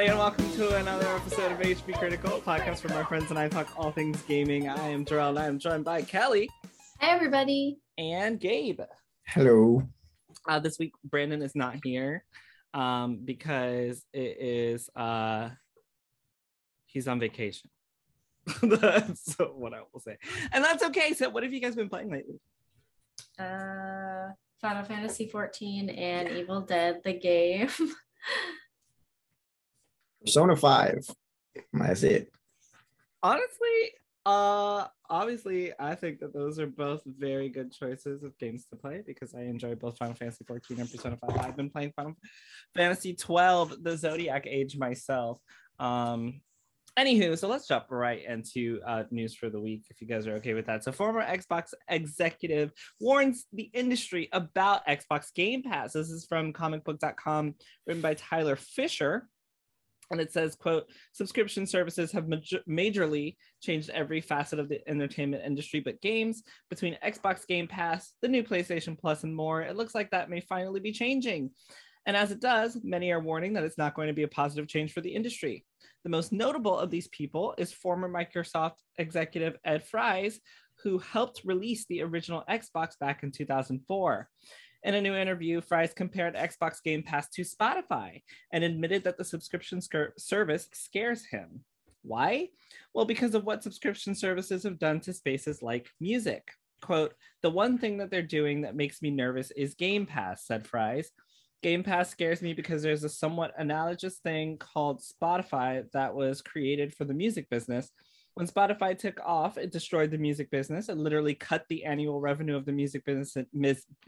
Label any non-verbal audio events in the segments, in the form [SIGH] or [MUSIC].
everybody, and welcome to another episode of HP Critical, a podcast where my friends and I talk all things gaming. I am Jarrell, and I am joined by Kelly. Hi, everybody. And Gabe. Hello. Uh, this week, Brandon is not here um, because it is uh, he's on vacation. [LAUGHS] that's what I will say, and that's okay. So, what have you guys been playing lately? Uh, Final Fantasy 14 and Evil Dead, the game. [LAUGHS] Persona 5. That's it. Honestly, uh obviously I think that those are both very good choices of games to play because I enjoy both Final Fantasy 14 and Persona 5. I've been playing Final Fantasy 12, the Zodiac Age myself. Um anywho, so let's jump right into uh, news for the week if you guys are okay with that. So, former Xbox executive warns the industry about Xbox Game Pass. This is from comicbook.com, written by Tyler Fischer and it says quote subscription services have major- majorly changed every facet of the entertainment industry but games between xbox game pass the new playstation plus and more it looks like that may finally be changing. And as it does many are warning that it's not going to be a positive change for the industry. The most notable of these people is former microsoft executive ed fries who helped release the original xbox back in 2004 in a new interview, Fries compared Xbox Game Pass to Spotify and admitted that the subscription sc- service scares him. Why? Well, because of what subscription services have done to spaces like music. Quote, the one thing that they're doing that makes me nervous is Game Pass, said Fries. Game Pass scares me because there's a somewhat analogous thing called Spotify that was created for the music business when Spotify took off, it destroyed the music business. It literally cut the annual revenue of the music business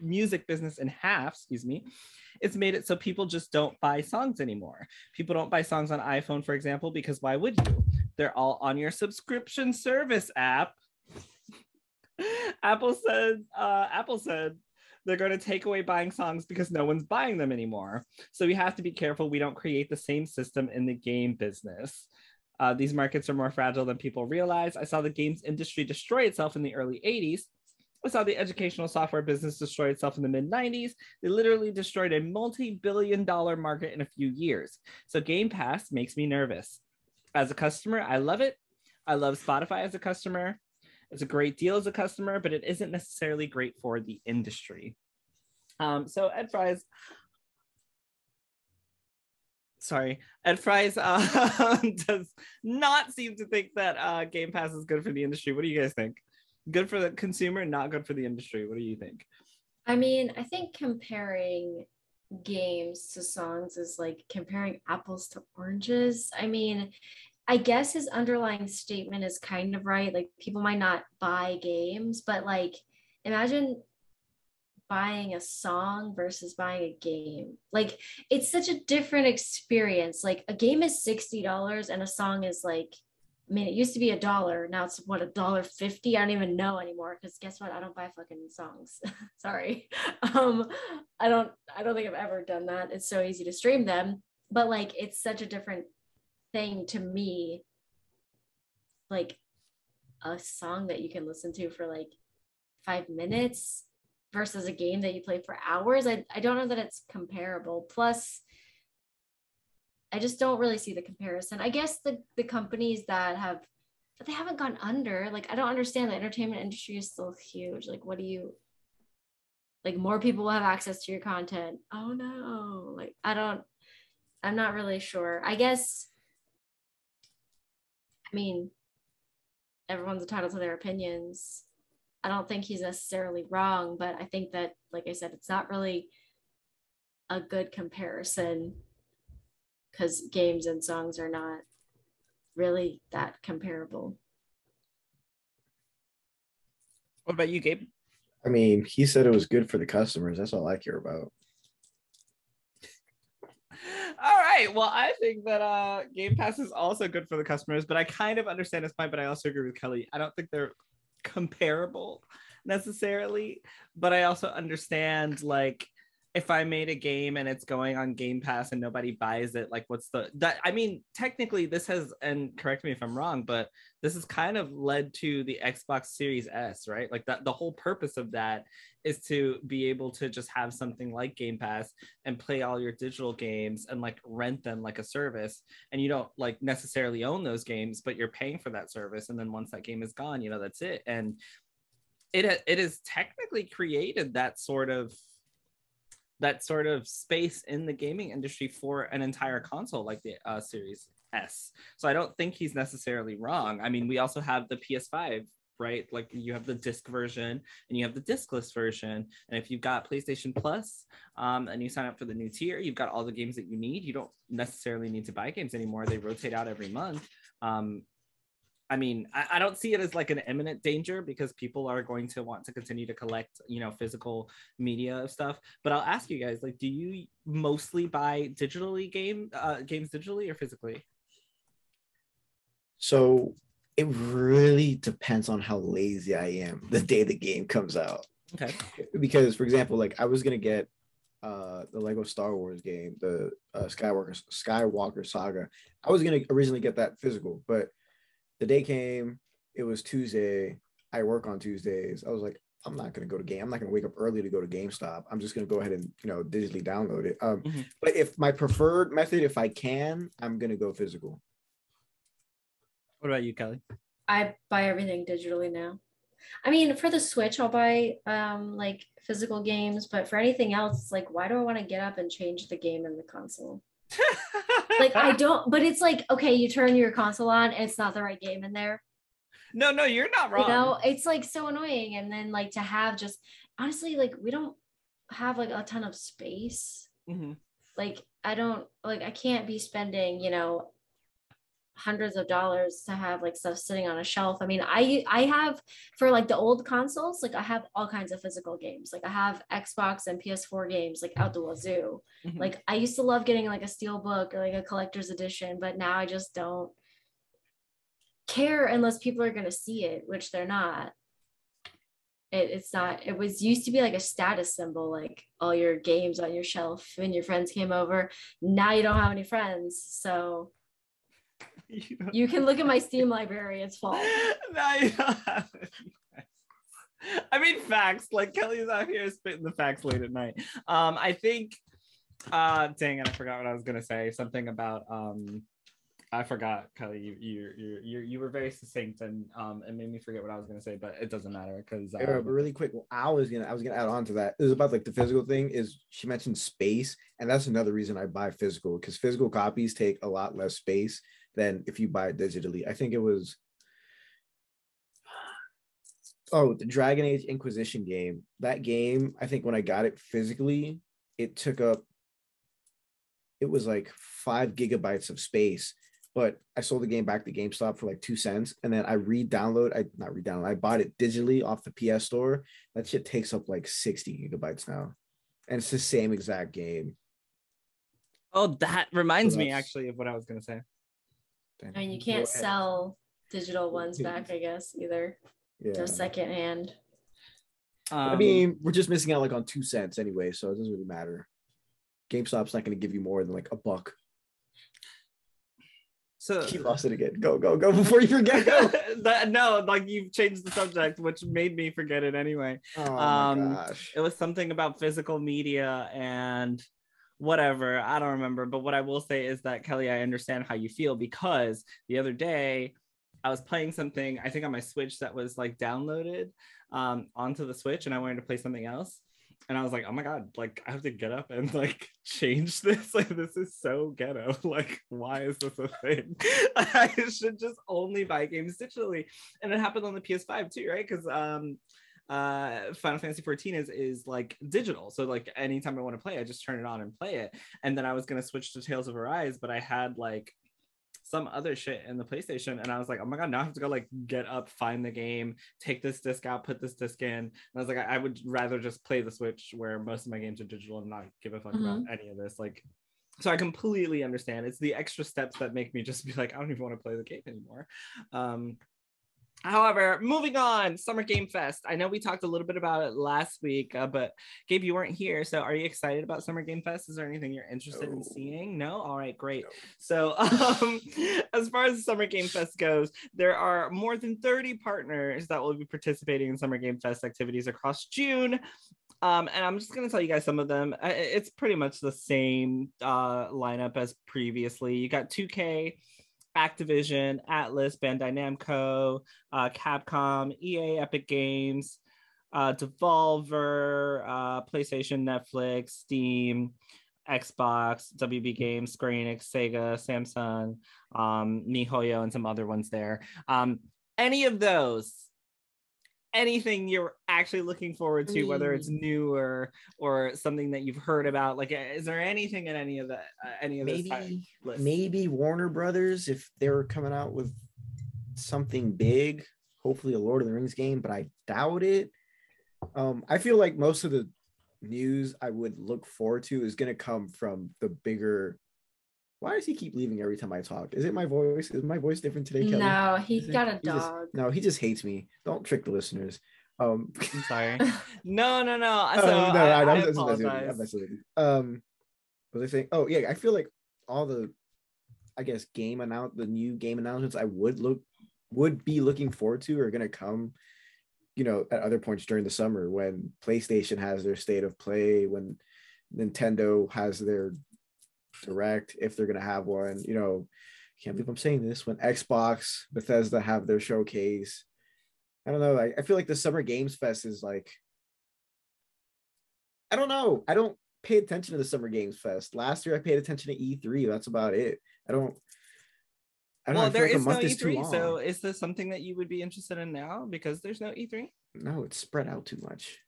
music business in half. Excuse me. It's made it so people just don't buy songs anymore. People don't buy songs on iPhone, for example, because why would you? They're all on your subscription service app. [LAUGHS] Apple said. Uh, Apple said they're going to take away buying songs because no one's buying them anymore. So we have to be careful we don't create the same system in the game business. Uh, these markets are more fragile than people realize. I saw the games industry destroy itself in the early 80s. I saw the educational software business destroy itself in the mid 90s. They literally destroyed a multi billion dollar market in a few years. So Game Pass makes me nervous. As a customer, I love it. I love Spotify as a customer. It's a great deal as a customer, but it isn't necessarily great for the industry. Um, so Ed Fries sorry, Ed Fries uh, [LAUGHS] does not seem to think that uh, Game Pass is good for the industry. What do you guys think? Good for the consumer, not good for the industry. What do you think? I mean, I think comparing games to songs is like comparing apples to oranges. I mean, I guess his underlying statement is kind of right. Like people might not buy games, but like imagine buying a song versus buying a game. Like it's such a different experience. Like a game is $60 and a song is like I mean, it used to be a dollar. Now it's what a dollar fifty. I don't even know anymore because guess what? I don't buy fucking songs. [LAUGHS] Sorry. [LAUGHS] Um, I don't. I don't think I've ever done that. It's so easy to stream them, but like it's such a different thing to me. Like a song that you can listen to for like five minutes versus a game that you play for hours. I, I don't know that it's comparable. Plus, I just don't really see the comparison. I guess the the companies that have but they haven't gone under. Like I don't understand the entertainment industry is still huge. Like what do you like more people will have access to your content. Oh no. Like I don't I'm not really sure. I guess I mean everyone's entitled to their opinions. I don't think he's necessarily wrong, but I think that, like I said, it's not really a good comparison because games and songs are not really that comparable. What about you, Gabe? I mean, he said it was good for the customers. That's all I care about. [LAUGHS] All right. Well, I think that uh Game Pass is also good for the customers, but I kind of understand his point, but I also agree with Kelly. I don't think they're comparable necessarily, but I also understand like if I made a game and it's going on Game Pass and nobody buys it, like what's the that I mean, technically this has and correct me if I'm wrong, but this has kind of led to the Xbox Series S, right? Like that the whole purpose of that is to be able to just have something like Game Pass and play all your digital games and like rent them like a service. And you don't like necessarily own those games, but you're paying for that service. And then once that game is gone, you know, that's it. And it it has technically created that sort of that sort of space in the gaming industry for an entire console like the uh, Series S. So I don't think he's necessarily wrong. I mean, we also have the PS5, right? Like you have the disc version and you have the discless version. And if you've got PlayStation Plus um, and you sign up for the new tier, you've got all the games that you need. You don't necessarily need to buy games anymore. They rotate out every month. Um, I mean, I, I, don't see it as like an imminent danger because people are going to want to continue to collect, you know, physical media of stuff. But I'll ask you guys, like, do you mostly buy digitally game uh, games digitally or physically? So it really depends on how lazy I am the day the game comes out. Okay. Because, for example, like I was gonna get uh the Lego Star Wars game, the uh, Skywalker Skywalker Saga. I was gonna originally get that physical, but the day came, it was Tuesday. I work on Tuesdays. I was like, I'm not gonna go to game. I'm not gonna wake up early to go to GameStop. I'm just gonna go ahead and you know digitally download it. Um, mm-hmm. But if my preferred method, if I can, I'm gonna go physical. What about you, Kelly? I buy everything digitally now. I mean, for the Switch, I'll buy um like physical games, but for anything else, it's like, why do I want to get up and change the game in the console? Like I [LAUGHS] don't, but it's like, okay, you turn your console on, it's not the right game in there. No, no, you're not wrong. You know, it's like so annoying. And then like to have just honestly, like we don't have like a ton of space. Mm-hmm. Like I don't like I can't be spending, you know, hundreds of dollars to have like stuff sitting on a shelf. I mean, I I have for like the old consoles, like I have all kinds of physical games. Like I have Xbox and PS4 games like out the wazoo. Mm-hmm. Like I used to love getting like a steel book or like a collector's edition, but now I just don't care unless people are going to see it, which they're not. It, it's not it was used to be like a status symbol like all your games on your shelf when your friends came over now you don't have any friends so you, [LAUGHS] you can look at my Steam library. It's full. [LAUGHS] no, you don't have I mean facts. Like Kelly's out here spitting the facts late at night. Um, I think uh dang it, I forgot what I was gonna say. Something about um I forgot, Kelly. You you you you you were very succinct and um it made me forget what I was gonna say, but it doesn't matter because. Um, yeah, but really quick, I was gonna I was gonna add on to that. It was about like the physical thing. Is she mentioned space, and that's another reason I buy physical because physical copies take a lot less space than if you buy it digitally. I think it was oh the Dragon Age Inquisition game. That game, I think when I got it physically, it took up it was like five gigabytes of space. But I sold the game back to GameStop for like two cents, and then I re-download. I not re-download. I bought it digitally off the PS Store. That shit takes up like sixty gigabytes now, and it's the same exact game. Oh, that reminds so me actually of what I was gonna say. I mean, you can't sell digital ones back, I guess, either. Yeah. They're secondhand. Um, I mean, we're just missing out like on two cents anyway, so it doesn't really matter. GameStop's not going to give you more than like a buck. So he lost it again. Go, go, go before you forget. Go. [LAUGHS] that, no, like you've changed the subject, which made me forget it anyway. Oh um, gosh. It was something about physical media and whatever. I don't remember. But what I will say is that Kelly, I understand how you feel because the other day I was playing something, I think on my Switch that was like downloaded um, onto the Switch and I wanted to play something else. And I was like, oh my God, like I have to get up and like [LAUGHS] change this. [LAUGHS] Like, this is so ghetto. [LAUGHS] Like, why is this a thing? I should just only buy games digitally. And it happened on the PS5 too, right? Because um, uh Final Fantasy 14 is is like digital. So like anytime I want to play, I just turn it on and play it. And then I was gonna switch to Tales of Arise, but I had like some other shit in the PlayStation, and I was like, oh my god, now I have to go like get up, find the game, take this disc out, put this disc in. And I was like, I, I would rather just play the Switch where most of my games are digital and not give a fuck mm-hmm. about any of this. Like so I completely understand. It's the extra steps that make me just be like, I don't even want to play the game anymore. Um, However, moving on, Summer Game Fest. I know we talked a little bit about it last week, uh, but Gabe, you weren't here. So, are you excited about Summer Game Fest? Is there anything you're interested No. in seeing? No. All right, great. No. So, [LAUGHS] um, as far as Summer Game Fest goes, there are more than 30 partners that will be participating in Summer Game Fest activities across June. Um, and I'm just going to tell you guys some of them. It's pretty much the same uh, lineup as previously. You got 2K, Activision, Atlus, Bandai Namco, uh, Capcom, EA, Epic Games, uh, Devolver, uh, PlayStation, Netflix, Steam, Xbox, WB Games, Square Enix, Sega, Samsung, um, MiHoYo, and some other ones there. Um, any of those, anything you're actually looking forward to, whether it's new or or something that you've heard about, like, is there anything in any of the uh, any of those maybe maybe Warner Brothers if they're coming out with something big, hopefully a Lord of the Rings game, but I doubt it. Um, I feel like most of the news I would look forward to is gonna come from the bigger. Why does he keep leaving every time I talk? Is it my voice? Is my voice different today, Kelly? No, he Is it- got a he just- dog. no, he just hates me. Don't trick the listeners. Um, I'm sorry. [LAUGHS] No, no, no. So um, no, I, I'm I just messing with you. I'm apologize. messing with you. Um, was I saying? Oh yeah, I feel like all the, I guess game announce the new game announcements I would look would be looking forward to are gonna come, you know, at other points during the summer when PlayStation has their state of play, when Nintendo has their direct, if they're gonna have one. You know, can't believe I'm saying this when Xbox, Bethesda have their showcase. I don't know. I, I feel like the Summer Games Fest is like I don't know. I don't pay attention to the Summer Games Fest. Last year I paid attention to E3. That's about it. I don't. I don't well, know, there like is no is E3. So is this something that you would be interested in now because there's no E3? no, it's spread out too much.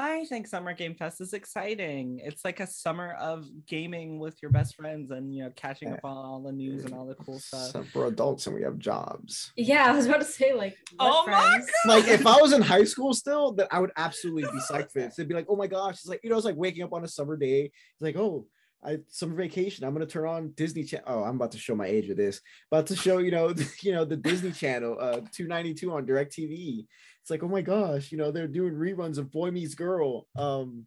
I think Summer Game Fest is exciting. It's like a summer of gaming with your best friends and you know catching up on all the news and all the cool stuff. So we're adults and we have jobs. Yeah, I was about to say like. what Oh my friends? Like if I was in high school still, then I would absolutely be psyched for this. They'd be like, "Oh my gosh!" It's like you know, it's like waking up on a summer day. It's like, "Oh, I summer vacation. I'm gonna turn on Disney Channel. Oh, I'm about to show my age with this. About to show you know, [LAUGHS] you know the Disney Channel, uh, 292 on Directv. It's like, oh my gosh, you know they're doing reruns of Boy Meets Girl. Um,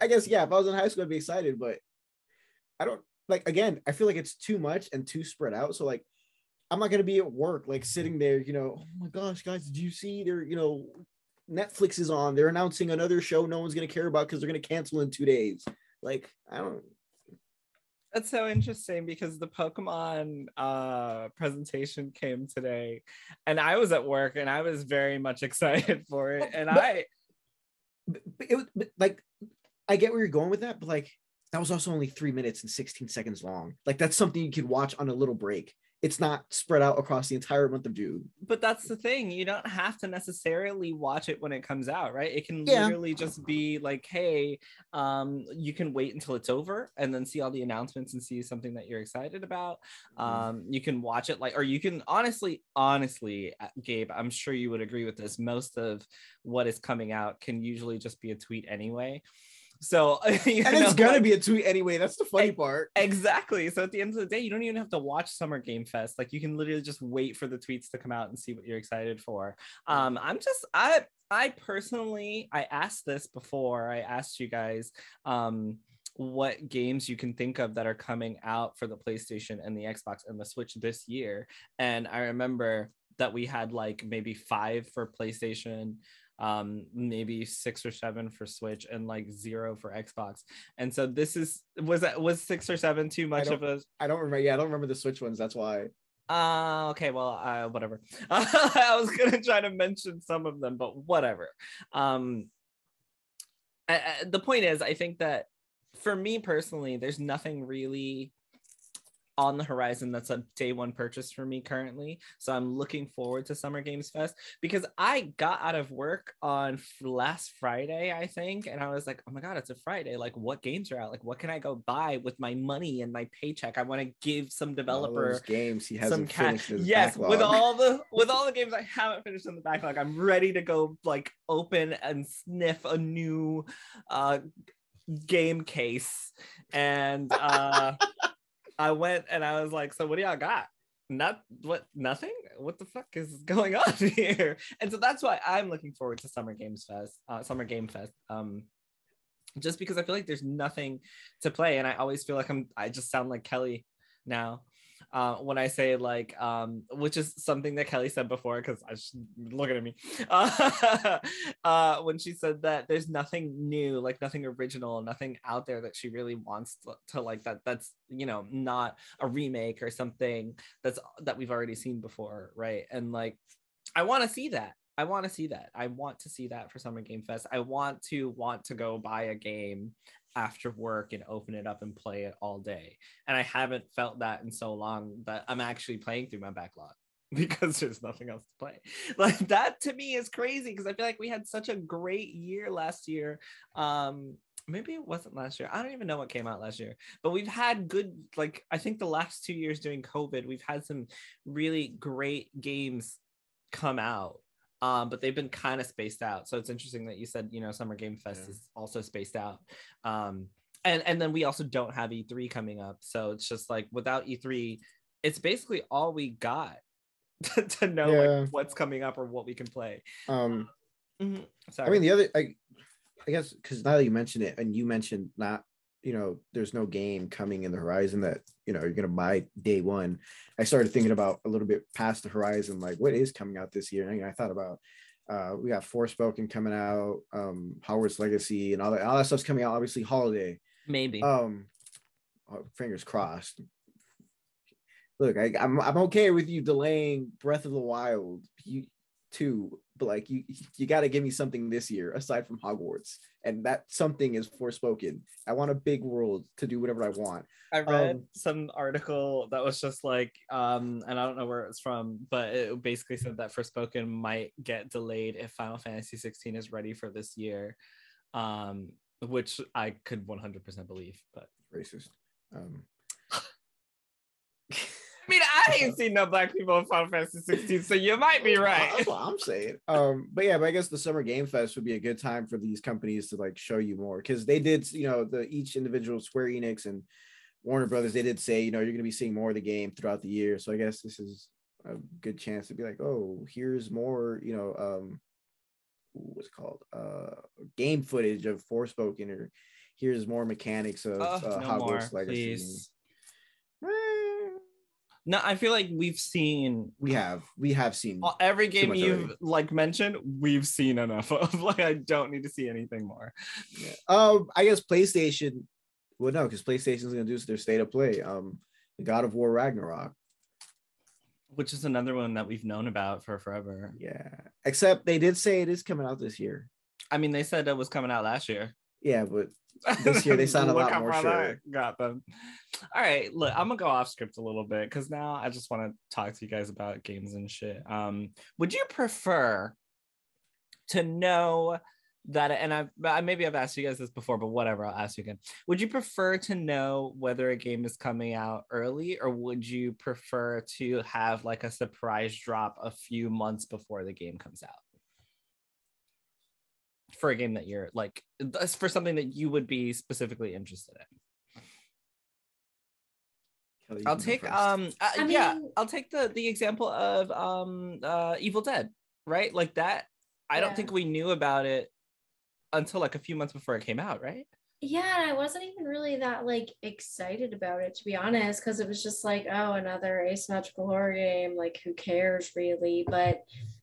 I guess yeah, if I was in high school, I'd be excited, but I don't like. Again, I feel like it's too much and too spread out. So like, I'm not gonna be at work like sitting there, you know. Oh my gosh, guys, did you see? They're you know, Netflix is on. They're announcing another show no one's gonna care about because they're gonna cancel in two days. Like I don't. That's so interesting because the Pokemon uh presentation came today and I was at work and I was very much [LAUGHS] excited for it. And But- I But, it was but, like, I get where you're going with that, but like that was also only three minutes and 16 seconds long. Like that's something you could watch on a little break. It's not spread out across the entire month of June. but that's the thing you don't have to necessarily watch it when it comes out right? It can Yeah. literally just be like hey um you can wait until it's over and then see all the announcements and see something that you're excited about. Um you can watch it like or you can honestly honestly uh, gabe i'm sure you would agree with this. Most of what is coming out can usually just be a tweet anyway so [LAUGHS] And it's gonna like- be a tweet anyway. That's the funny part. Exactly. So at the end of the day, you don't even have to watch Summer Game Fest. Like you can literally just wait for the tweets to come out and see what you're excited for. Um, I'm just I I personally I asked this before. I asked you guys um what games you can think of that are coming out for the PlayStation and the Xbox and the Switch this year. And I remember that we had like maybe five for PlayStation, um maybe six or seven for switch and like zero for xbox and so this is was that was six or seven too much of a I don't remember. Yeah, I don't remember the Switch ones. That's why. uh okay well uh whatever [LAUGHS] i was gonna try to mention some of them but whatever um I- I- the point is i think that for me personally there's nothing really on the horizon that's a day one purchase for me currently so i'm looking forward to summer games fest because i got out of work on last friday i think and i was like oh my god it's a friday like what games are out like what can i go buy with my money and my paycheck i want to give some developer games he hasn't cat. finished. Yes, with all the [LAUGHS] with all the games I haven't finished in the backlog, I'm ready to go like open and sniff a new uh game case. And uh [LAUGHS] I went and I was like, so what do y'all got? Not what nothing? what the fuck is going [LAUGHS] on here? And so that's why I'm looking forward to Summer Games Fest, uh, Summer Game Fest. Um, just because I feel like there's nothing to play, and I always feel like I'm I just sound like Kelly now uh, when I say like, um, which is something that Kelly said before, because I just looking at me, uh, [LAUGHS] uh, when she said that there's nothing new, like nothing original, nothing out there that she really wants to, to like that. That's you know not a remake or something that's that we've already seen before, right? And like, I want to see that. I want to see that. I want to see that for Summer Game Fest. I want to want to go buy a game after work and open it up and play it all day. And I haven't felt that in so long that I'm actually playing through my backlog [LAUGHS] because there's nothing else to play. [LAUGHS] Like that to me is crazy because I feel like we had such a great year last year. Um maybe it wasn't last year. I don't even know what came out last year. But we've had good like I think the last 2 years during COVID, we've had some really great games come out um, but they've been kind of spaced out. So it's interesting that you said, you know, Summer Game Fest yeah. is also spaced out. Um, and and then we also don't have E3 coming up, so it's just like without E3, it's basically all we got [LAUGHS] to, know yeah. like what's coming up or what we can play. Um, mm-hmm. Sorry. I mean, the other, I, I guess, because now that you mentioned it, and you mentioned not you know there's no game coming in the horizon that you know you're gonna buy day one. I started thinking about a little bit past the horizon like what is coming out this year? And i thought about uh we got forspoken coming out um hogwarts legacy and all that all that stuff's coming out obviously holiday. Maybe. Um oh, fingers crossed. Look I, I'm, I'm okay with you delaying breath of the wild. You too but like you you got to give me something this year aside from hogwarts and that something is forspoken i want a big world to do whatever i want. I read um, some article that was just like um and i don't know where it's from but it basically said that forspoken might get delayed if final fantasy 16 is ready for this year um which i could 100% believe but racist. Um I mean, I ain't seen no black people in Final Fantasy 16, so you might be right. That's what I'm saying. Um, but yeah, but I guess the Summer Game Fest would be a good time for these companies to like show you more because they did, you know, the each individual Square Enix and Warner Brothers, they did say, you know, you're gonna be seeing more of the game throughout the year. So I guess this is a good chance to be like, oh, here's more, you know, um, what's it called? Uh, game footage of Forspoken, or here's more mechanics of uh, no Hogwarts more, Legacy. Please. No, I feel like we've seen we have we have seen every game you've already. like mentioned. We've seen enough of. [LAUGHS] Like, I don't need to see anything more. Yeah. Um, I guess PlayStation. Well, no, because PlayStation's gonna do their state of play. Um, the God of War Ragnarok, which is another one that we've known about for forever. Yeah, except they did say it is coming out this year. I mean, they said it was coming out last year. Yeah, but [LAUGHS] this year they sound a lot more sure. got them. All right, look, I'm gonna go off script a little bit because now I just want to talk to you guys about games and shit. Um, would you prefer to know that? And I, I maybe I've asked you guys this before, but whatever, I'll ask you again. Would you prefer to know whether a game is coming out early, or would you prefer to have like a surprise drop a few months before the game comes out? For a game that you're like for something that you would be specifically interested in. Kelly, I'll take um uh, yeah mean, I'll take the the example of um uh Evil Dead right? Like that I yeah. don't think we knew about it until like a few months before it came out right? Yeah I wasn't even really that like excited about it to be honest because it was just like oh another asymmetrical horror game like who cares really? But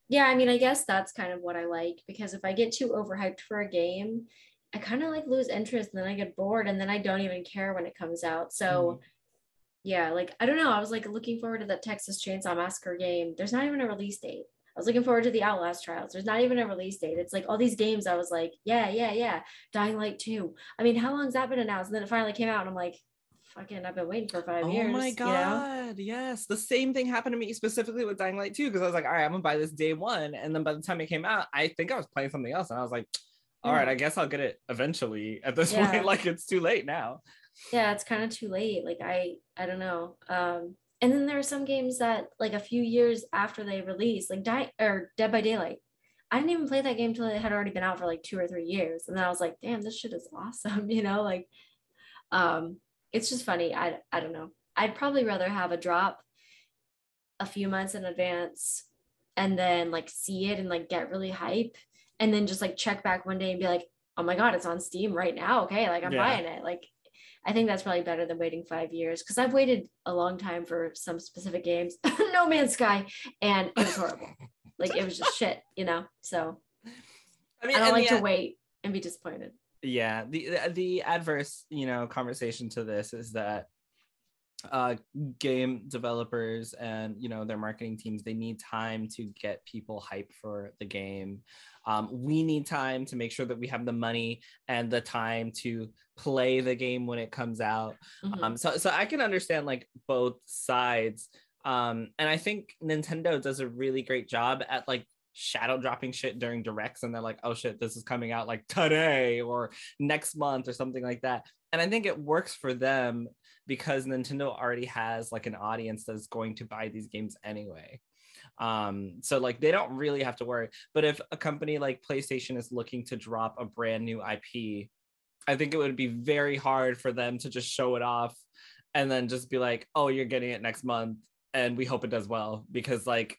yeah, I mean, I guess that's kind of what I like because if I get too overhyped for a game, I kind of like lose interest and then I get bored and then I don't even care when it comes out. So, mm-hmm. yeah, like I don't know. I was like looking forward to that Texas Chainsaw Massacre game. There's not even a release date. I was looking forward to the Outlast trials. There's not even a release date. It's like all these games. I was like, yeah, yeah, yeah. Dying Light 2. I mean, how long's that been announced? And then it finally came out, and I'm like, fucking I've been waiting for five oh years. Oh my god, you know? yes. The same thing happened to me specifically with Dying Light 2 because I was like, all right, I'm gonna buy this day one. And then by the time it came out, I think I was playing something else and I was like, all yeah. right, I guess I'll get it eventually at this [LAUGHS] yeah. point. Like it's too late now. Yeah, it's kind of too late. Like I I don't know. Um and then there are some games that like a few years after they release, like Die or Dead by Daylight. I didn't even play that game till it had already been out for like two or three years. And then I was like, damn, this shit is awesome, [LAUGHS] you know, like um it's just funny. I I don't know. I'd probably rather have a drop a few months in advance and then like see it and like get really hype and then just like check back one day and be like, oh my God, it's on Steam right now. Okay. Like I'm Yeah. buying it. Like I think that's probably better than waiting five years because I've waited a long time for some specific games. [LAUGHS] no Man's Sky. And it was horrible. like it was just shit, you know? So [LAUGHS] I mean, I don't like the- to wait and be disappointed. Yeah the the adverse you know conversation to this is that uh game developers and you know their marketing teams they need time to get people hype for the game. Um, we need time to make sure that we have the money and the time to play the game when it comes out. Mhm. um so so i can understand like both sides. Um and i think nintendo does a really great job at like shadow dropping shit during directs and they're like oh shit this is coming out like today or next month or something like that and i think it works for them because nintendo already has like an audience that's going to buy these games anyway um so like they don't really have to worry but if a company like playstation is looking to drop a brand new ip I think it would be very hard for them to just show it off and then just be like, oh, you're getting it next month. And we hope it does well. Because, like,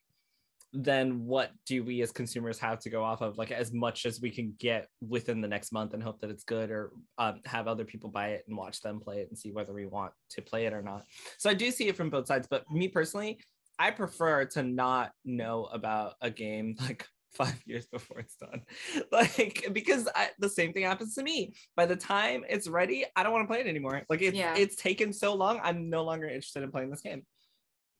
then what do we as consumers have to go off of? Like, as much as we can get within the next month and hope that it's good or um, have other people buy it and watch them play it and see whether we want to play it or not. So I do see it from both sides. But me personally, I prefer to not know about a game [LAUGHS] like five years before it's done [LAUGHS] like because I, the same thing happens to me by the time it's ready i don't want to play it anymore like it's, Yeah. it's taken so long i'm no longer interested in playing this game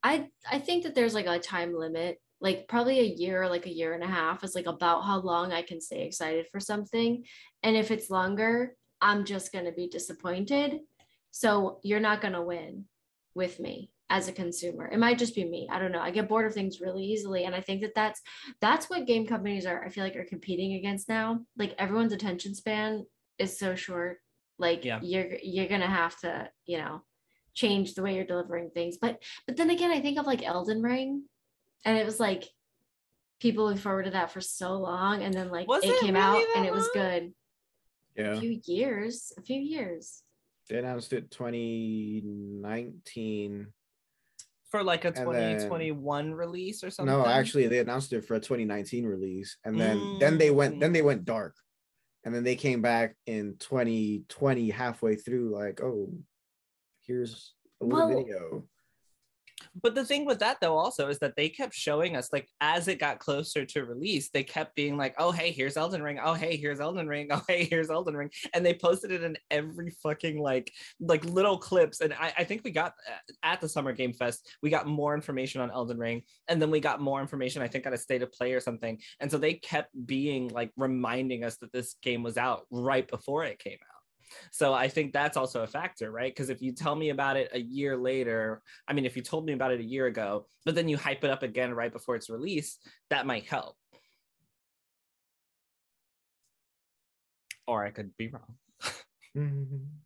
I I think that there's like a time limit, like probably a year or like a year and a half is like about how long I can stay excited for something. And if it's longer, I'm just gonna be disappointed. So you're not gonna win with me as a consumer. It might just be me. I don't know. I get bored of things really easily, and I think that that's that's what game companies are. I feel like are competing against now. Like everyone's attention span is so short. Like Yeah. you're you're gonna have to you know change the way you're delivering things. But but then again, I think of like Elden Ring, and it was like people looked forward to that for so long, and then like Was it it came really out that and it was good. Yeah. A few years, a few years. They announced it 2019. for like a And then- 2021 release or something No, actually, they announced it for a 2019 release, and then then Mm. they went then they went dark, and then they came back in 2020 halfway through, like, oh, here's a little Well- video. But the thing with that though also is that they kept showing us like as it got closer to release they kept being like oh hey here's elden ring. Oh hey here's elden ring. [LAUGHS] Oh hey here's elden ring. And they posted it in every fucking like like little clips. And i, I think we got uh, at the summer game fest we got more information on elden ring. And then we got more information i think at a state of play or something. And so they kept being like reminding us that this game was out right before it came out so I think that's also a factor, right? Because if you tell me about it a year later, I mean, if you told me about it a year ago, but then you hype it up again right before it's released, that might help. Or I could be wrong. [LAUGHS]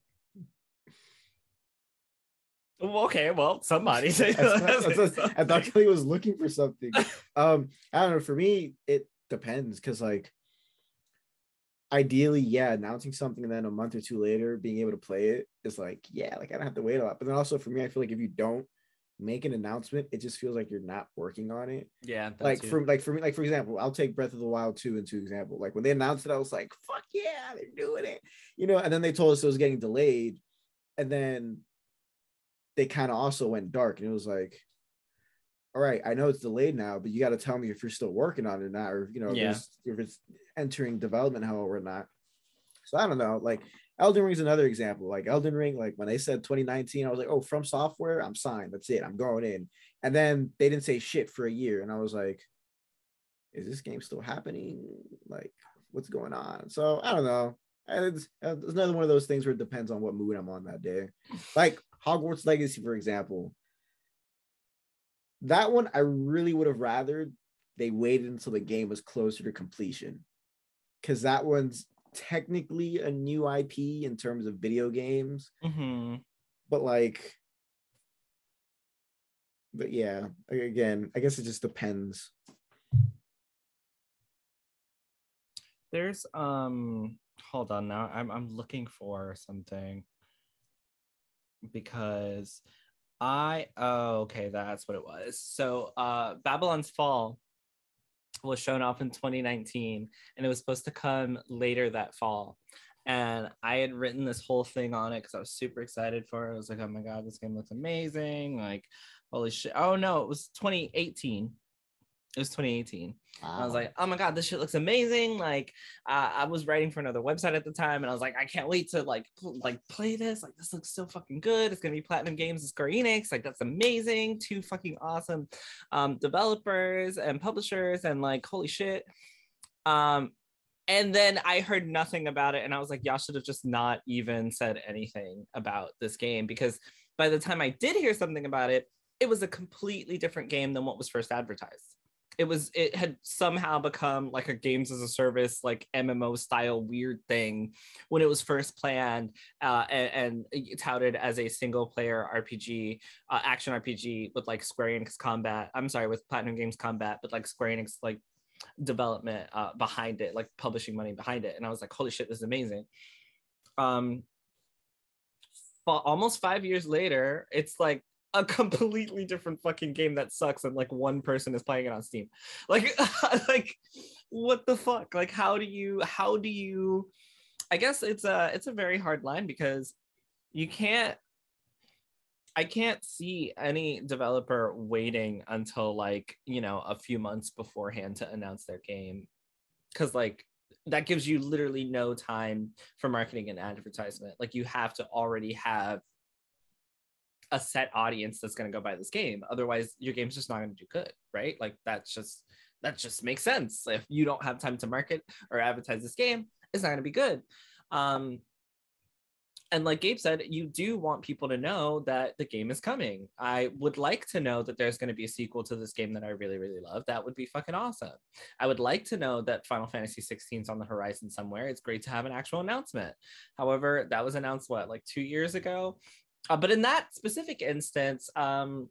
Okay, well, somebody [LAUGHS] say I thought- I thought [LAUGHS] Kelly was looking for something. Um, I don't know. For me, it depends because, like, ideally, yeah, announcing something and then a month or two later being able to play it is like, yeah, like I don't have to wait a lot. But then also for me, I feel like if you don't make an announcement, it just feels like you're not working on it. yeah, like for like for me, like for example, I'll take Breath of the Wild 2 into example. Like when they announced it, I was like, fuck yeah, they're doing it. You know, and then they told us it was getting delayed. And then they kind of also went dark. And it was like, all right, I know it's delayed now, but you got to tell me if you're still working on it or not, or you know, if, Yeah. it's, if it's entering development hell or not. So I don't know. Like Elden Ring's another example. Like Elden Ring, like when they said 2019, I was like, oh, from software, I'm signed. That's it. I'm going in. And then they didn't say shit for a year. And I was like, is this game still happening? Like, what's going on? So I don't know. And It's, it's another one of those things where it depends on what mood I'm on that day. Like Hogwarts Legacy, for example. That one I really would have rather they waited until the game was closer to completion. Because that one's technically a new IP in terms of video games, Mhm. but like, but yeah, again, I guess it just depends. There's um hold on now. I'm I'm looking for something because I oh okay, that's what it was. So uh Babylon's Fall was shown off in 2019 and it was supposed to come later that fall. And I had written this whole thing on it because I was super excited for it. I was like, oh my god, this game looks amazing. Like, holy shit. Oh no, it was 2018 it was 2018 wow. i was like oh my god this shit looks amazing. Like uh, i was writing for another website at the time and i was like i can't wait to like pl- like play this. Like this looks so fucking good. It's gonna be platinum games and square enix. Like that's amazing. Two fucking awesome um, developers and publishers and like holy shit. Um and then I heard nothing about it, and I was like, y'all should have just not even said anything about this game because by the time I did hear something about it, it was a completely different game than what was first advertised it was it had somehow become like a games as a service like mmo style weird thing when it was first planned uh, and, and, touted as a single player rpg uh, action rpg with like square enix combat i'm sorry with platinum games combat but like square enix like development uh, behind it like publishing money behind it. And i was like holy shit this is amazing. Um almost five years later it's like a completely different fucking game that sucks and like one person is playing it on steam. Like [LAUGHS] like what the fuck? Like how do you how do you i guess it's a it's a very hard line because you can't i can't see any developer waiting until like you know a few months beforehand to announce their game. Because like that gives you literally no time for marketing and advertisement. Like you have to already have a set audience that's going to go buy this game. Otherwise, your game's just not going to do good, right? Like that's just that just makes sense. If you don't have time to market or advertise this game, it's not going to be good. Um, and like Gabe said, you do want people to know that the game is coming. I would like to know that there's going to be a sequel to this game that I really, really love. That would be fucking awesome. I would like to know that Final Fantasy 16 is on the horizon somewhere. It's great to have an actual announcement. However, that was announced what, like two years ago? Uh, but in that specific instance, um,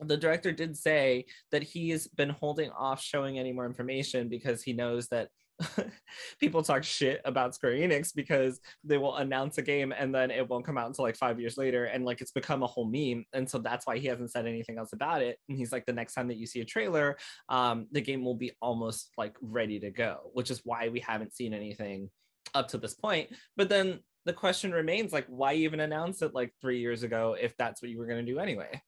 the director did say that he's been holding off showing any more information because he knows that [LAUGHS] people talk shit about Square Enix because they will announce a game and then it won't come out until like five years later. And like it's become a whole meme. And so that's why he hasn't said anything else about it. And he's like, the next time that you see a trailer, um, the game will be almost like ready to go, which is why we haven't seen anything up to this point. But then the question remains like why even announce it like three years ago if that's what you were going to do anyway?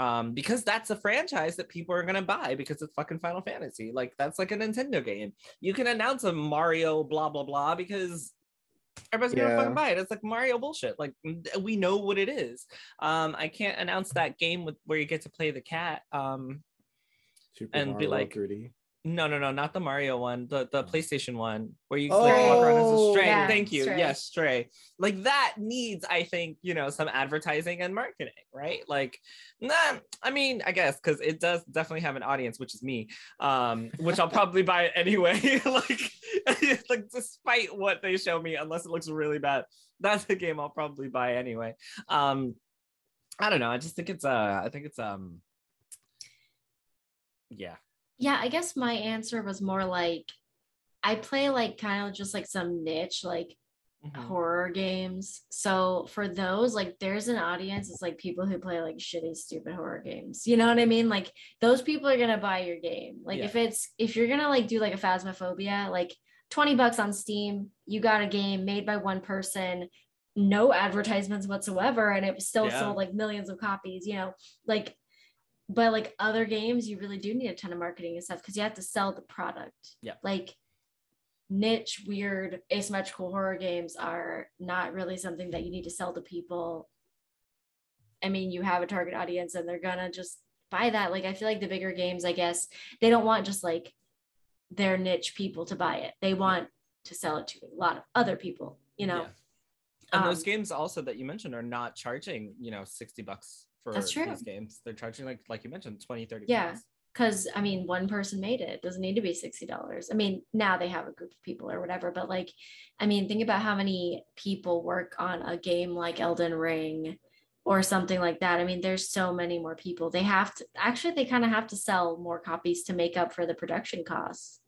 Um because that's a franchise that people are going to buy because it's fucking final fantasy. Like that's like a nintendo game. You can announce a mario blah blah blah because everybody's gonna fucking buy it. It's like mario bullshit. Like we know what it is. Um i can't announce that game with where you get to play the cat um Super and Mario be like 3D. No, no, no, not the Mario one, the, the oh. PlayStation one, where you oh, like, walk around as a oh, stray. Yeah, Thank you. Stray. Yes, stray. Like that needs, I think, you know, some advertising and marketing, right? Like, nah, I mean, I guess because it does definitely have an audience, which is me, um, which I'll probably buy it [LAUGHS] anyway. [LAUGHS] like, [LAUGHS] like despite what they show me, unless it looks really bad, that's a game I'll probably buy anyway. Um, I don't know. I just think it's uh, I think it's um, yeah yeah, I guess my answer was more like I play like kind of just like some niche like mm-hmm. horror games. So for those, like there's an audience, it's like people who play like shitty, stupid horror games. You know what I mean? Like those people are gonna buy your game. Like yeah. if it's if you're gonna like do like a phasmophobia, like 20 bucks on Steam, you got a game made by one person, no advertisements whatsoever, and it still yeah. sold like millions of copies, you know, like but like other games you really do need a ton of marketing and stuff because you have to sell the product. Yeah. Like niche weird asymmetrical horror games are not really something that you need to sell to people. I mean you have a target audience and they're gonna just buy that. Like i feel like the bigger games i guess they don't want just like their niche people to buy it. They want to sell it to a lot of other people you know? Yeah. and um, those games also that you mentioned are not charging you know 60 bucks for That's true. these games. They're charging like like you mentioned 20 30 Yeah. Cuz I mean one person made it. it. Doesn't need to be $60. I mean, now they have a group of people or whatever, but like I mean, think about how many people work on a game like Elden Ring or something like that. I mean, there's so many more people. They have to actually they kind of have to sell more copies to make up for the production costs.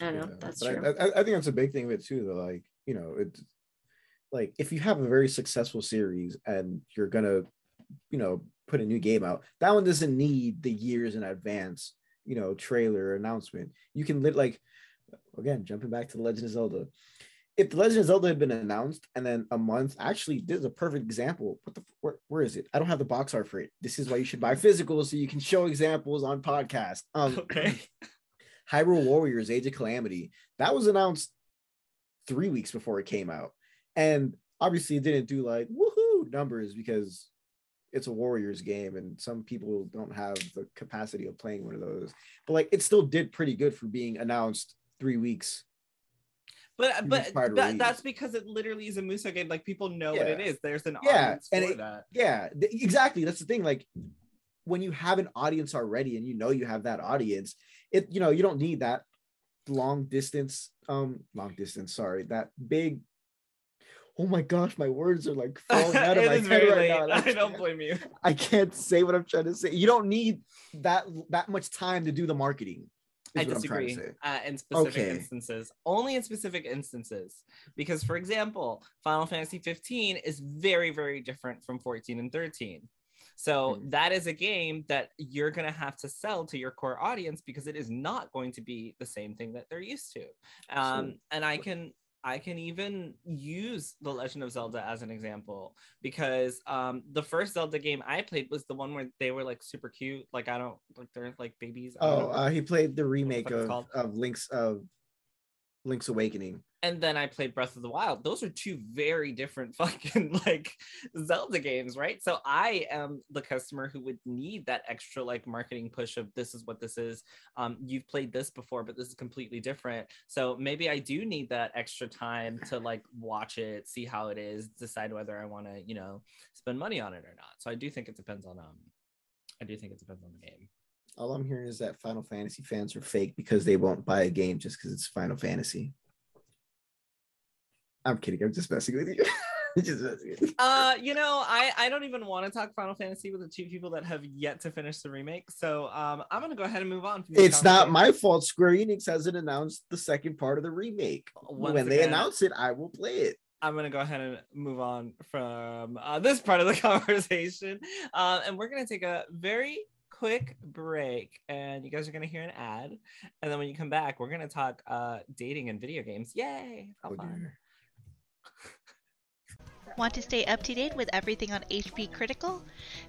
I don't know. Yeah, that's true. I, I, I, think that's a big thing of it too. Though, like you know, it like if you have a very successful series and you're gonna, you know, put a new game out, that one doesn't need the years in advance, you know, trailer announcement. You can lit like again jumping back to the Legend of Zelda. If the Legend of Zelda had been announced and then a month, actually, this is a perfect example. What the where, where is it? I don't have the box art for it. This is why you should buy physical so you can show examples on podcast. Um, Okay. [LAUGHS] Hyrule Warriors Age of Calamity. That was announced three weeks before it came out. And obviously it didn't do like woohoo numbers because it's a Warriors game and some people don't have the capacity of playing one of those. But like it still did pretty good for being announced three weeks. But but that, that's because it literally is a Musou game. Like people know what it is. There's an Yeah, audience and for it- that. Yeah, th- exactly. That's the thing. Like when you have an audience already and you know you have that audience, it you know, you don't need that long distance, um, long distance, sorry, that big. Oh my gosh, my words are like [LAUGHS] falling out of my head right late. now. [LAUGHS] I don't blame you. I can't say what I'm trying to say. You don't need that that much time to do the marketing. I what I'm trying disagree uh, in specific Okay. instances. Only in specific instances. Because, for example, Final Fantasy 15 is very, very different from 14 and 13. So Mhm. that is a game that you're going to have to sell to your core audience because it is not going to be the same thing that they're used to. Um, So- and I can I can even use The Legend of Zelda as an example because um, the first Zelda game I played was the one where they were like super cute. Like I don't like they're like babies. Oh, uh, he played the remake of, of Link's of Link's Awakening. and then I played Breath of the Wild. Those are two very different [LAUGHS] fucking like Zelda games, right? So I am the customer who would need that extra like marketing push of this is what this is. Um, you've played this before, but this is completely different. So maybe I do need that extra time to like watch it, see how it is, decide whether I want to, you know, spend money on it or not. So I do think it depends on um, I do think it depends on the game. All I'm hearing is that Final Fantasy fans are fake because they won't buy a game just because it's Final Fantasy. I'm kidding. I'm just messing with you. [LAUGHS] just messing with you. Uh, you know, I I don't even want to talk Final Fantasy with the two people that have yet to finish the remake. So um, I'm gonna go ahead and move on. It's not my fault. Square Enix hasn't announced the second part of the remake. Once when they announce it, I will play it. I'm gonna go ahead and move on from uh, this part of the [LAUGHS] conversation, uh, and we're gonna take a very quick break, and you guys are gonna hear an ad, and then when you come back, we're gonna talk uh, dating and video games. Yay! How Oh, fun. [LAUGHS] Want to stay up to date with everything on HP Critical?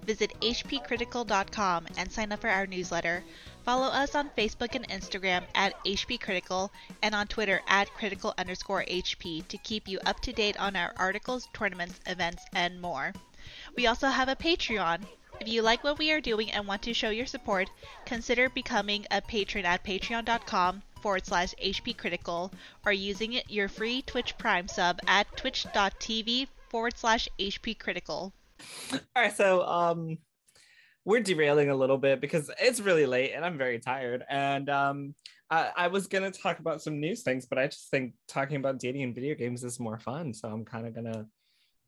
Visit hpcritical.com and sign up for our newsletter. Follow us on Facebook and Instagram at HP Critical and on Twitter at critical underscore HP to keep you up to date on our articles, tournaments, events, and more. We also have a Patreon. If you like what we are doing and want to show your support, consider becoming a patron at patreon.com forward slash HP Critical or using your free Twitch Prime sub at twitch.tv forward slash HP Critical. All right, so um we're derailing a little bit because it's really late and I'm very tired. And um I, I was gonna talk about some news things, but I just think talking about dating and video games is more fun. So I'm kind of gonna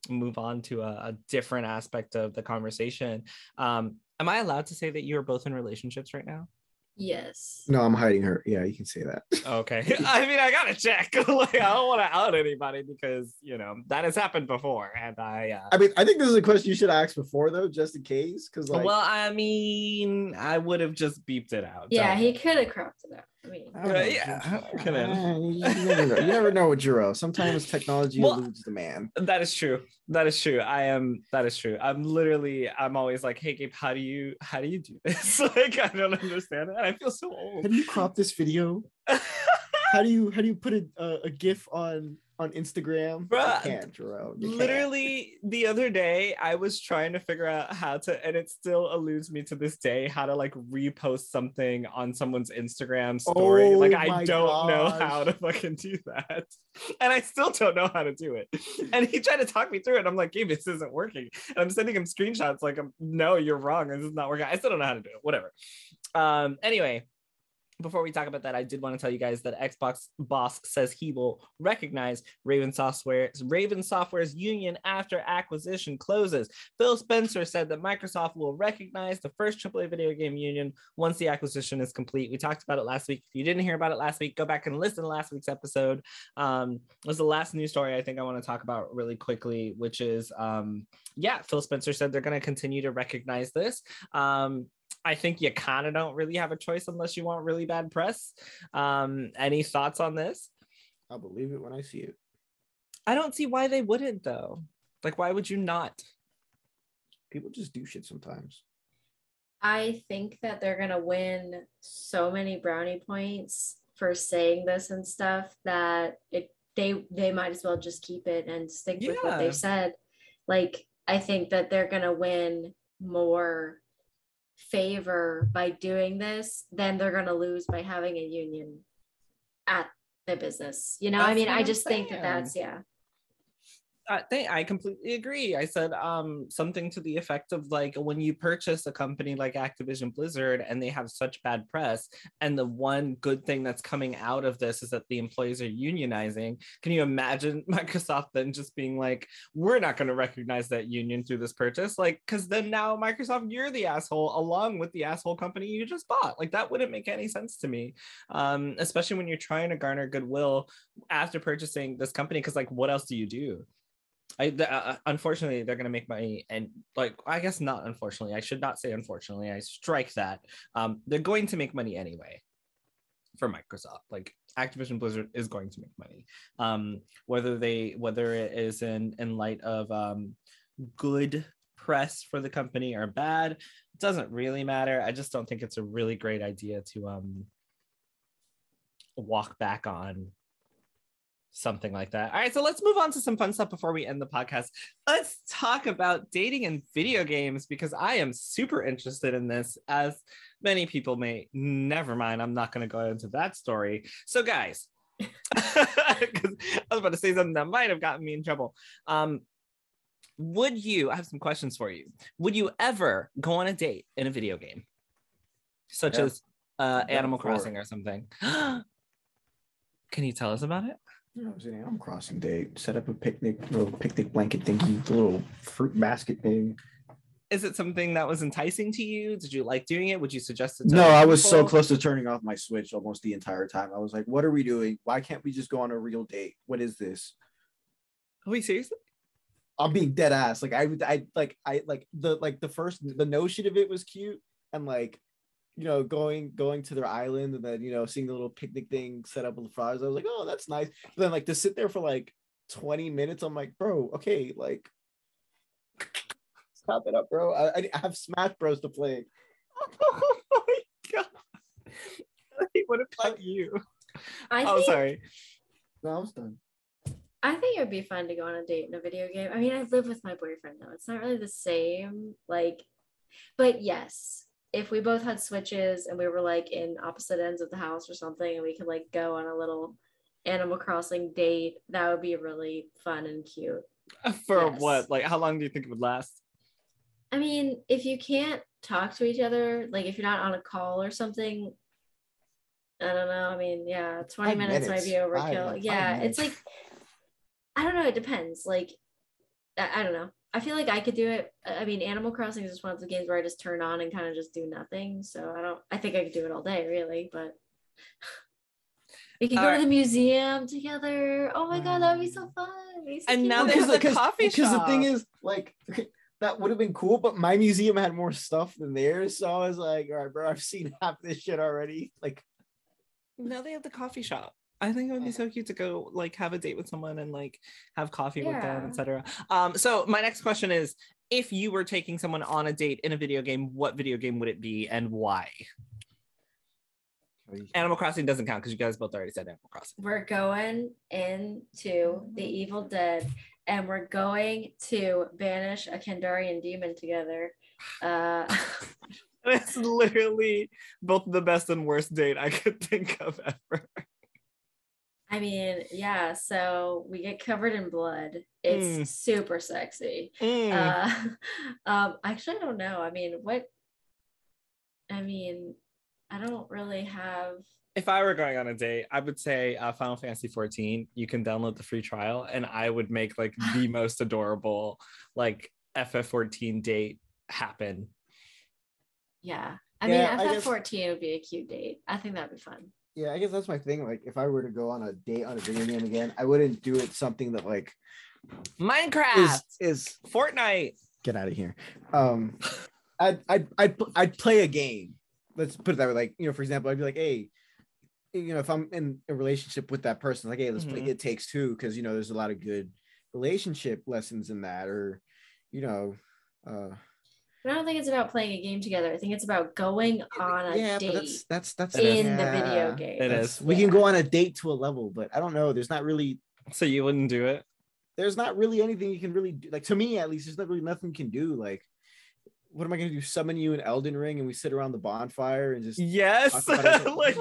move on to a, a different aspect of the conversation. Um, am I allowed to say that you are both in relationships right now? Yes. No, I'm hiding her. Yeah, you can say that. [LAUGHS] Okay. [LAUGHS] I mean, I gotta check. [LAUGHS] like, I don't want to out anybody because you know that has happened before, and I. Uh, I mean, I think this is a question you should ask before though, just in case. Because like, well, I mean, I would have just beeped it out. Yeah, Don't- he could have cropped it out. I mean, I don't know, Uh, yeah, come in. Ah, you, you never know. You never know with Jarrell. Sometimes technology Well- eludes the man. That is true. That is true. I am. That is true. I'm literally. I'm always like, hey, Gabe, how do you how do you do this? [LAUGHS] like, I don't understand it. And I feel so old. How old. do you crop this video? [LAUGHS] How do you how do you put a a, a GIF on on Instagram? Bruh, can't, Jarrell. You can't. Literally the other day, I was trying to figure out how to, and it still eludes me to this day, how to like repost something on someone's Instagram story. Oh like I don't know how to fucking do that, and I still don't know how to do it. And he tried to talk me through it. I'm like, Gabe, this isn't working. And I'm sending him screenshots like, no, you're wrong. This is not working. I still don't know how to do it. Whatever. Um. Anyway. Before we talk about that, I did want to tell you guys that Xbox boss says he will recognize Raven Software's Raven Software's union after acquisition closes. Phil Spencer said that Microsoft will recognize the first AAA video game union once the acquisition is complete. We talked about it last week. If you didn't hear about it last week, go back and listen to last week's episode. Um, it was the last news story I think I want to talk about really quickly, which is um, yeah, Phil Spencer said they're going to continue to recognize this. Um, I think you kind of don't really have a choice unless you want really bad press. Um, any thoughts on this? I'll believe it when I see it. I don't see why they wouldn't though. Like, why would you not? People just do shit sometimes. I think that they're gonna win so many brownie points for saying this and stuff that it they they might as well just keep it and stick with what they've said. Like I think that they're gonna win more favor by doing this than they're gonna lose by having a union at the business. You know, I mean, I just think that that's yeah. I think I completely agree. I said um something to the effect of like when you purchase a company like Activision Blizzard and they have such bad press, and the one good thing that's coming out of this is that the employees are unionizing. Can you imagine [LAUGHS] Microsoft then just being like, we're not going to recognize that union through this purchase? Like, because then now Microsoft, you're the asshole along with the asshole company you just bought. Like that wouldn't make any sense to me. Um, especially when you're trying to garner goodwill after purchasing this company, because like what else do you do? I th- uh, unfortunately they're gonna make money, and like I guess not unfortunately. I should not say unfortunately. I strike that. Um, they're going to make money anyway for Microsoft. Like Activision Blizzard is going to make money. Um, whether they whether it is in in light of um, good press for the company or bad doesn't really matter. I just don't think it's a really great idea to um walk back on something like that. All right, so let's move on to some fun stuff before we end the podcast. Let's talk about dating in video games because I am super interested in this, as many people may. Never mind, I'm not going to go into that story. So, guys, [LAUGHS] 'cause I was about to say something that might have gotten me in trouble. Um, would you? I have some questions for you. Would you ever go on a date in a video game, such Yeah. as uh, I've done it Animal. Crossing or something? [GASPS] Can you tell us about it? You know, it was an Animal Crossing date. Set up a picnic, little picnic blanket thingy, the little fruit basket thing. Is it something that was enticing to you? Did you like doing it? Would you suggest it? To No, I was so close to turning off my Switch almost the entire time. I was like, "What are we doing? Why can't we just go on a real date? What is this?" Are we seriously? I'm being dead ass. Like I, I like I like the like the first the notion of it was cute and like you know going going to their island and then you know seeing the little picnic thing set up with the fries. I was like, oh, that's nice. But then like to sit there for like 20 minutes, I'm like, bro, okay, like stop it up, bro. I, I have Smash Bros to play. [LAUGHS] Oh my god! Have cut you. I Oh, think sorry. No, I was done. I think it would be fun to go on a date in a video game. I mean, I live with my boyfriend though. It's not really the same. Like, but yes, if we both had switches and we were like in opposite ends of the house or something, and we could like go on a little Animal Crossing date, that would be really fun and cute. Uh, for Yes. what? Like, how long do you think it would last? I mean, if you can't talk to each other, like if you're not on a call or something, I don't know. I mean, yeah, 20 Five minutes, might be overkill. five yeah, it's like, I don't know. It depends. Like, I, I don't know. I feel like I could do it. I I mean, Animal Crossing is just one of the games where I just turn on and kind of just do nothing. So I don't, I think I could do it all day, really. But [LAUGHS] we could go Alright. to the museum together. Oh my God, that would be so mm. fun. It'd be so And cute. now Well, they have a because- coffee because the thing is like [LAUGHS] that would have been cool but my museum had more stuff than theirs so i was like all right bro i've seen half this shit already like Now they have the coffee shop. I think it would be so cute to go like have a date with someone and like have coffee with them, etc. Um, so my next question is if you were taking someone on a date in a video game, what video game would it be and why? Animal Crossing doesn't count because you guys both already said Animal Crossing. we're going into the Evil Dead and we're going to banish a Kandarian demon together. Uh, [LAUGHS] [LAUGHS] It's literally both the best and worst date I could think of ever. I mean, yeah, so we get covered in blood. It's Mm. super sexy. Mm. Uh, [LAUGHS] um, actually, I don't know. I mean, what? I mean, I don't really have. If I were going on a date, I would say uh, Final Fantasy 14. You can download the free trial, and I would make like the [LAUGHS] most adorable like FF14 date happen. Yeah. I Yeah, mean, guess- FF14 would be a cute date. I think that'd be fun. Yeah, I guess that's my thing. Like, if I were to go on a date on a video game again, I wouldn't do it something that like Minecraft is is Fortnite. get out of here. Um, I'd I'd I'd, I'd play a game. Let's put it that way. Like, you know, for example, I'd be like, hey, you know, if I'm in a relationship with that person, like, hey, let's play Mhm. It Takes Two because you know there's a lot of good relationship lessons in that, or you know, uh, But I don't think it's about playing a game together. I think it's about going on a yeah, date but that's that's that's It is. in the video game. It that's- is. We can go on a date to a level, but I don't know. There's not really So you wouldn't do it? there's not really anything you can really do. Like to me, at least, there's not really nothing you can do. Like, what am I gonna do? Summon you in Elden Ring and we sit around the bonfire and just Yes. Talk about it. [LAUGHS] like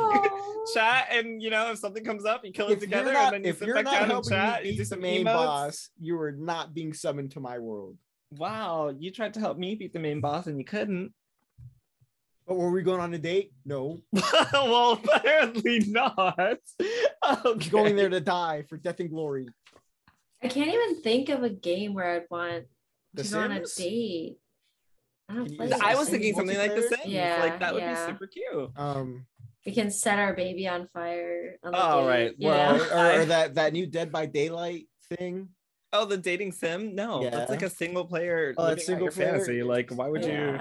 chat, and you know, if something comes up, you kill it if together, not, and then you if sit you're back not down and chat. me You do beat the some main emotes. boss, you are not being summoned to my world. Wow, you tried to help me beat the main boss, and you couldn't. But were we going on a date? No. [LAUGHS] well, apparently not. Okay. Going there to die for death and glory. I can't even think of a game where I'd want The to go on a date. I don't play I was thinking something like the multiplayer? same. Yeah, like that would yeah. be super cute. Um, We can set our baby on fire. On the Oh, date, right. Well, know? [LAUGHS] or, I- or that that new Dead by Daylight thing. Oh, the dating sim? No, that's like a single player. Oh, living that's single player? fantasy. Like, why would you?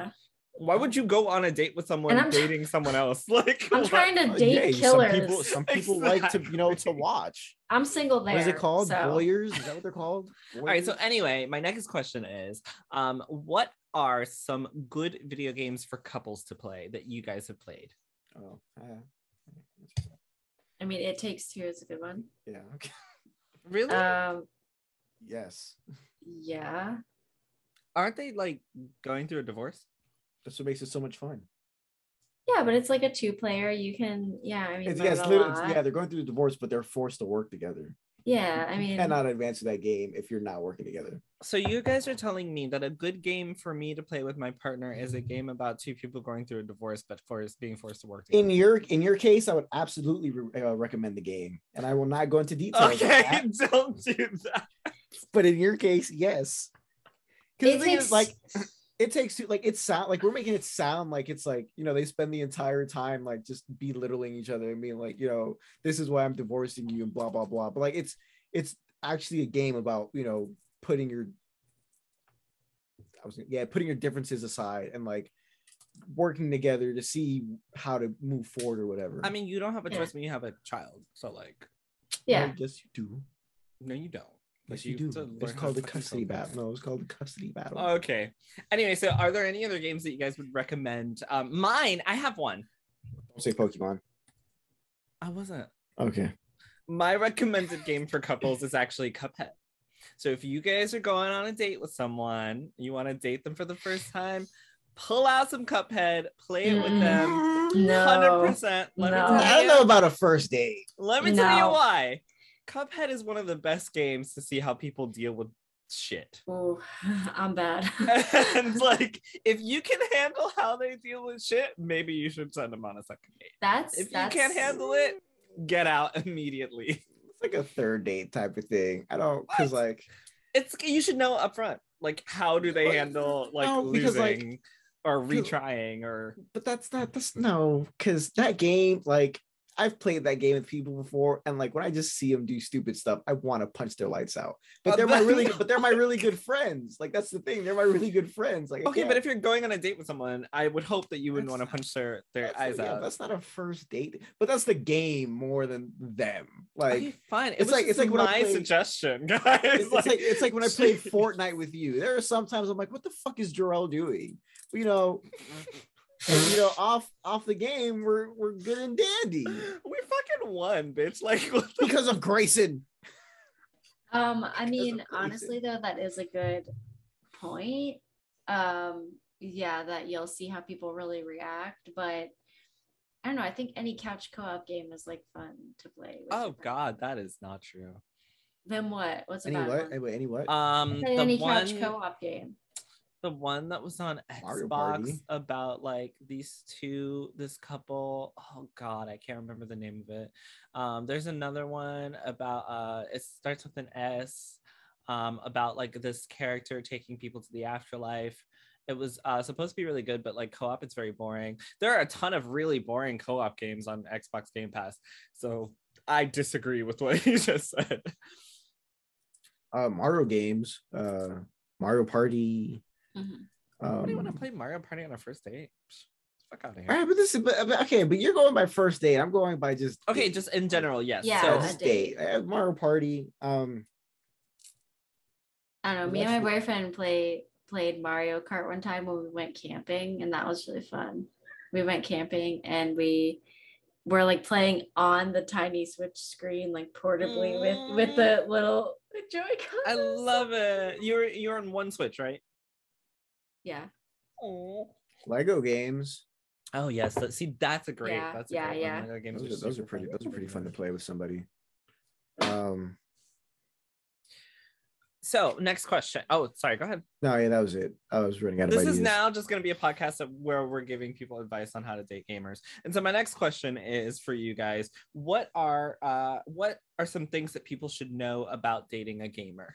Why would you go on a date with someone And I'm dating someone else? [LAUGHS] Like, I'm what? trying to Oh, date yeah, killers. Some people, some people [LAUGHS] like to, you know, to watch. I'm single there. What is it called? so- Voyeurs? Is that what they're called? [LAUGHS] All right. So anyway, my next question is, um, what are some good video games for couples to play that you guys have played? Oh, uh, I mean, it takes two is a good one. yeah. Okay. Really? Um, Yes. yeah. Aren't they like going through a divorce? That's what makes it so much fun. Yeah, but it's like a two player. You can, yeah, I mean, It's, yeah, it's literally, lot. yeah, they're going through a divorce, but they're forced to work together. yeah, I mean, and not advance to that game if you're not working together. So you guys are telling me that a good game for me to play with my partner is a game about two people going through a divorce, but forced being forced to work together. In your in your case, I would absolutely re- uh, recommend the game, and I will not go into details. okay, [LAUGHS] don't do that. But in your case, yes. Because it the thing takes is, like, [CLEARS THROAT] it takes two. Like, it sound like we're making it sound like it's like you know they spend the entire time like just belittling each other and being like, you know, this is why I'm divorcing you and blah blah blah. But like, it's it's actually a game about you know putting your I was yeah putting your differences aside and like working together to see how to move forward or whatever. I mean, you don't have a Yeah. choice when you have a child. So like, yeah. yes, you do. no, you don't. Yes, Like, you do. to It's called to the custody battle. No, it's called the custody battle. Okay. Anyway, so are there any other games that you guys would recommend? Um, mine, I have one. Don't say Pokemon. I wasn't. Okay. My recommended game for couples is actually Cuphead. So if you guys are going on a date with someone, you want to date them for the first time, pull out some Cuphead, play it with them. No. Hundred percent. Let No. me I don't know about a first date. Let me tell you why. Cuphead is one of the best games to see how people deal with shit. [LAUGHS] Oh, I'm bad. [LAUGHS] and like, if you can handle how they deal with shit, maybe you should send them on a second date. that's If you can't handle it, get out [LAUGHS] immediately. It's like a third date type of thing. I don't because like It's you should know upfront. Like, how do they handle like no, because, like- losing or 'cause- retrying or but that's not that's no because that game like I've played that game with people before, and like when I just see them do stupid stuff, I want to punch their lights out. But they're my really, [LAUGHS] but they're my really good friends. Like that's the thing, they're my really good friends. Like okay, but if you're going on a date with someone, I would hope that you wouldn't want to punch their their eyes yeah, out. that's not a first date, but that's the game more than them. Like okay, fine. It it's like- like it's like when my played- suggestion, [LAUGHS] guys. it's, it's like it's like when I played [LAUGHS] Fortnite with you. There are sometimes I'm like, what the fuck is Jarrell doing? You know, you know, off off the game, we're we're good and dandy [LAUGHS] we fucking won, bitch. Like what the because of Grayson. Um, I mean, honestly though, that is a good point. Um, yeah, that you'll see how people really react, but I don't know. I think any couch co-op game is like fun to play. with Oh god, that is not true. Then what? What's Any about what? Any, any what? Um the any one couch co-op game. The one that was on Xbox about like these two, this couple. Oh God, I can't remember the name of it. Um, there's another one about uh, it starts with an S, um, about like this character taking people to the afterlife. It was uh, supposed to be really good, but like co-op, it's very boring. There are a ton of really boring co-op games on Xbox Game Pass, so I disagree with what [LAUGHS] you just said. Uh, Mario games, uh, Mario Party. Mhm. Um, What do you want to play Mario Party on a first date? Fuck out of here. right, but this is but, but- okay, but you're going by first date. I'm going by just Okay, date. just in general, yes. Yeah, So just date. date. Uh, Mario Party. Um, I don't know. Me and my look- boyfriend played played Mario Kart one time when we went camping, and that was really fun. We went camping and we were like playing on the tiny Switch screen, like portably with with the little Joy-Con. I love it. You're you're on one Switch, right? Yeah. Oh. Lego games. Oh yes. That, see, that's a great. Yeah, that's a yeah, great yeah. One. Lego games Those are, those are pretty. fun. Those are pretty fun to play with somebody. Um, So next question. Oh, sorry. Go ahead. no, yeah, that was it. I was running out of This ideas. is now just going to be a podcast of where we're giving people advice on how to date gamers. And so my next question is for you guys: What are uh what are some things that people should know about dating a gamer?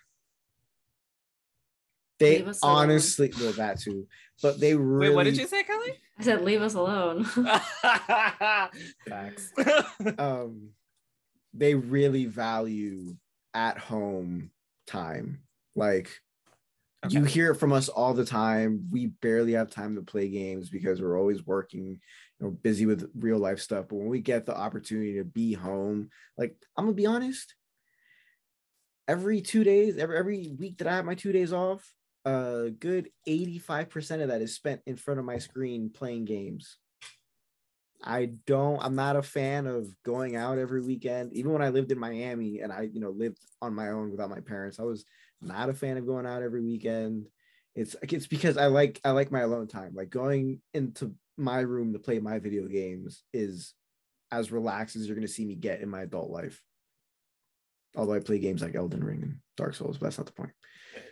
They Leave us alone. honestly, well, that too, but they really. Wait, what did you say, Kelly? I said, leave us alone. [LAUGHS] Facts. Um, they really value at home time. Like you hear it from us all the time. We barely have time to play games because we're always working, you know, busy with real life stuff. But when we get the opportunity to be home, like I'm gonna be honest, every two days, every every week that I have my two days off, a good 85% of that is spent in front of my screen playing games. I don't, I'm not a fan of going out every weekend. Even when I lived in Miami and I, you know, lived on my own without my parents, I was not a fan of going out every weekend. It's it's because I like I like my alone time. Like going into my room to play my video games is as relaxed as you're gonna see me get in my adult life. Although I play games like Elden Ring and Dark Souls, but that's not the point.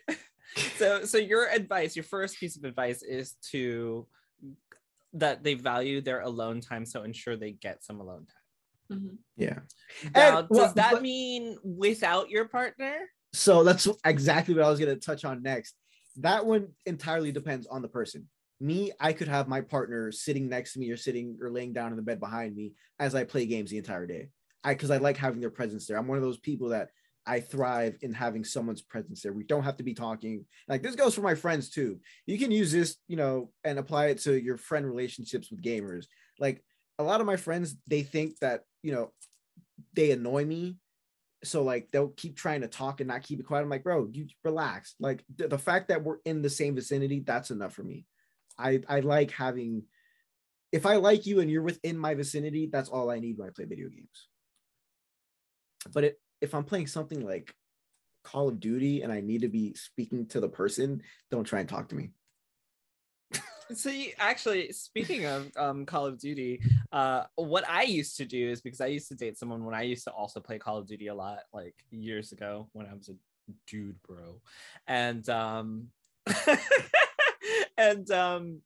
[LAUGHS] so so your advice your first piece of advice is to that they value their alone time so ensure they get some alone time Mhm. Yeah. now And- does well, that but- mean without your partner So that's exactly what I was going to touch on next. That one entirely depends on the person. Me, I could have my partner sitting next to me or sitting or laying down in the bed behind me as I play games the entire day. I because I like having their presence there. I'm one of those people that I thrive in having someone's presence there. We don't have to be talking. Like this goes for my friends too. You can use this, you know, and apply it to your friend relationships with gamers. Like a lot of my friends, they think that, you know, they annoy me so like they'll keep trying to talk and not keep it quiet. I'm like, bro, you relax. Like the, the fact that we're in the same vicinity, that's enough for me. I I like having. If I like you and you're within my vicinity, that's all I need when I play video games. But it, if I'm playing something like Call of Duty and I need to be speaking to the person, don't try and talk to me. so you, actually speaking of um, call of duty uh, what i used to do is because i used to date someone when i used to also play call of duty a lot like years ago when i was a dude bro and um [LAUGHS] and um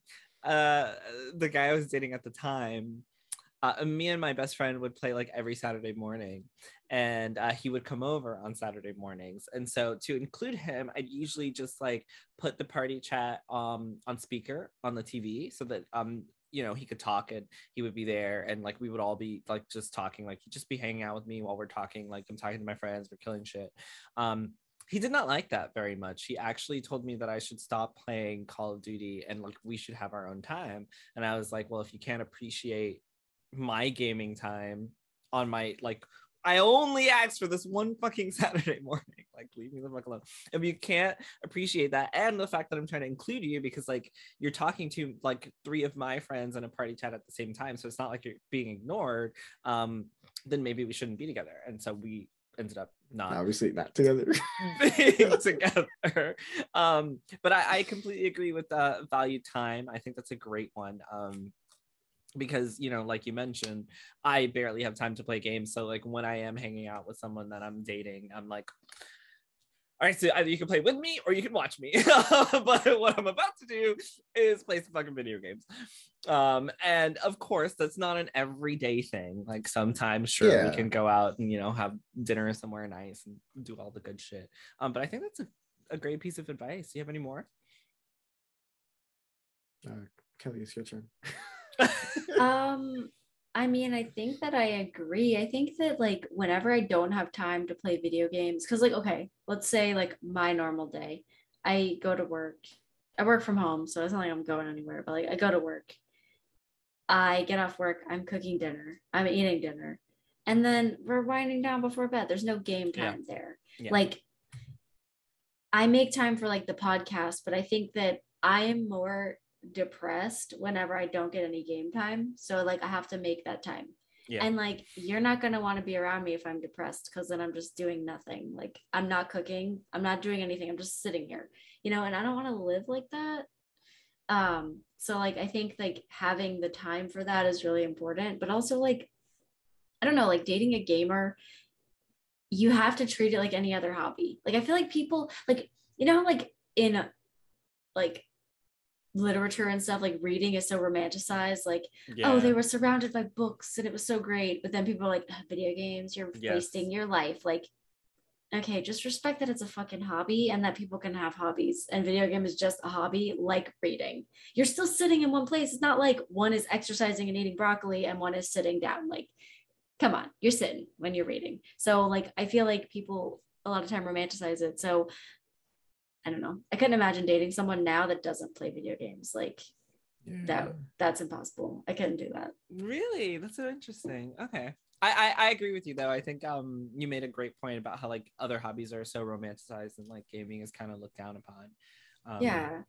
uh the guy i was dating at the time uh, me and my best friend would play like every Saturday morning, and uh, he would come over on Saturday mornings. And so to include him, I'd usually just like put the party chat um on speaker on the TV so that um you know he could talk and he would be there. And like we would all be like just talking like he'd just be hanging out with me while we're talking like I'm talking to my friends we're killing shit. Um he did not like that very much. He actually told me that I should stop playing Call of Duty and like we should have our own time. And I was like well if you can't appreciate my gaming time on my like I only asked for this one fucking [LAUGHS] Saturday morning. Like, leave me the fuck alone. If you can't appreciate that, and the fact that I'm trying to include you because like you're talking to like three of my friends in a party chat at the same time, so it's not like you're being ignored. Um, then maybe we shouldn't be together. And so we ended up not Obviously, not together. [LAUGHS] being [LAUGHS] together. Um, but I, I completely agree with uh, value time. I think that's a great one. Um, because you know, like you mentioned, I barely have time to play games. So like when I am hanging out with someone that I'm dating, I'm like, all right, so either you can play with me or you can watch me. [LAUGHS] but what I'm about to do is play some fucking video games. Um, and of course, that's not an everyday thing. Like sometimes, sure, Yeah. we can go out and you know have dinner somewhere nice and do all the good shit. Um, but I think that's a, a great piece of advice. Do you have any more? Uh, Kelly, it's your turn. [LAUGHS] [LAUGHS] um i mean i think that i agree. I think that like whenever i don't have time to play video games because like okay let's say like my normal day i go to work. I work from home so it's not like i'm going anywhere but like i go to work. I get off work i'm cooking dinner i'm eating dinner and then we're winding down before bed. There's no game Yeah. time there. Yeah. like i make time for like the podcast but i think that i am more depressed whenever I don't get any game time. So like I have to make that time. Yeah. And like you're not gonna want to be around me if I'm depressed because then I'm just doing nothing. Like I'm not cooking, I'm not doing anything, I'm just sitting here, you know, and I don't want to live like that. Um, so like I think like having the time for that is really important, but also like I don't know, like dating a gamer, you have to treat it like any other hobby. Like I feel like people like you know like in like literature and stuff like reading is so romanticized like oh they were surrounded by books and it was so great but then people are like "Ugh, video games you're Yes. wasting your life like okay just respect that it's a fucking hobby and that people can have hobbies and video game is just a hobby like reading. You're still sitting in one place it's not like one is exercising and eating broccoli and one is sitting down like come on you're sitting when you're reading. So like i feel like people a lot of time romanticize it. So i don't know i couldn't imagine dating someone now that doesn't play video games like that that's impossible i couldn't do that Really? That's so interesting. Okay. I, I I agree with you though. I think um you made a great point about how like other hobbies are so romanticized and like gaming is kind of looked down upon. Um, yeah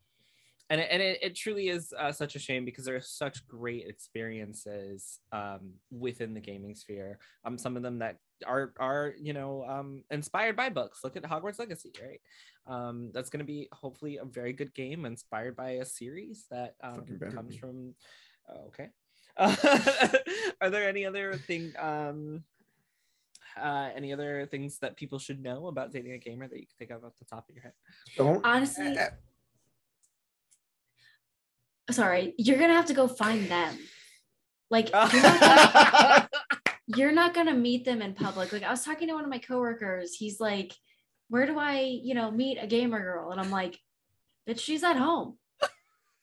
and it, and it, it truly is uh, such a shame because there are such great experiences um, within the gaming sphere. Um, some of them that are are you know um, inspired by books. Look at Hogwarts Legacy, right? Um, that's going to be hopefully a very good game inspired by a series that um, comes from. oh, okay. [LAUGHS] are there any other thing? Um, uh, any other things that people should know about dating a gamer that you can think of off the top of your head? Don't honestly Uh, sorry you're gonna have to go find them like [LAUGHS] you're not, gonna, you're not gonna meet them in public like i was talking to one of my coworkers he's like where do i you know meet a gamer girl and i'm like bitch she's at home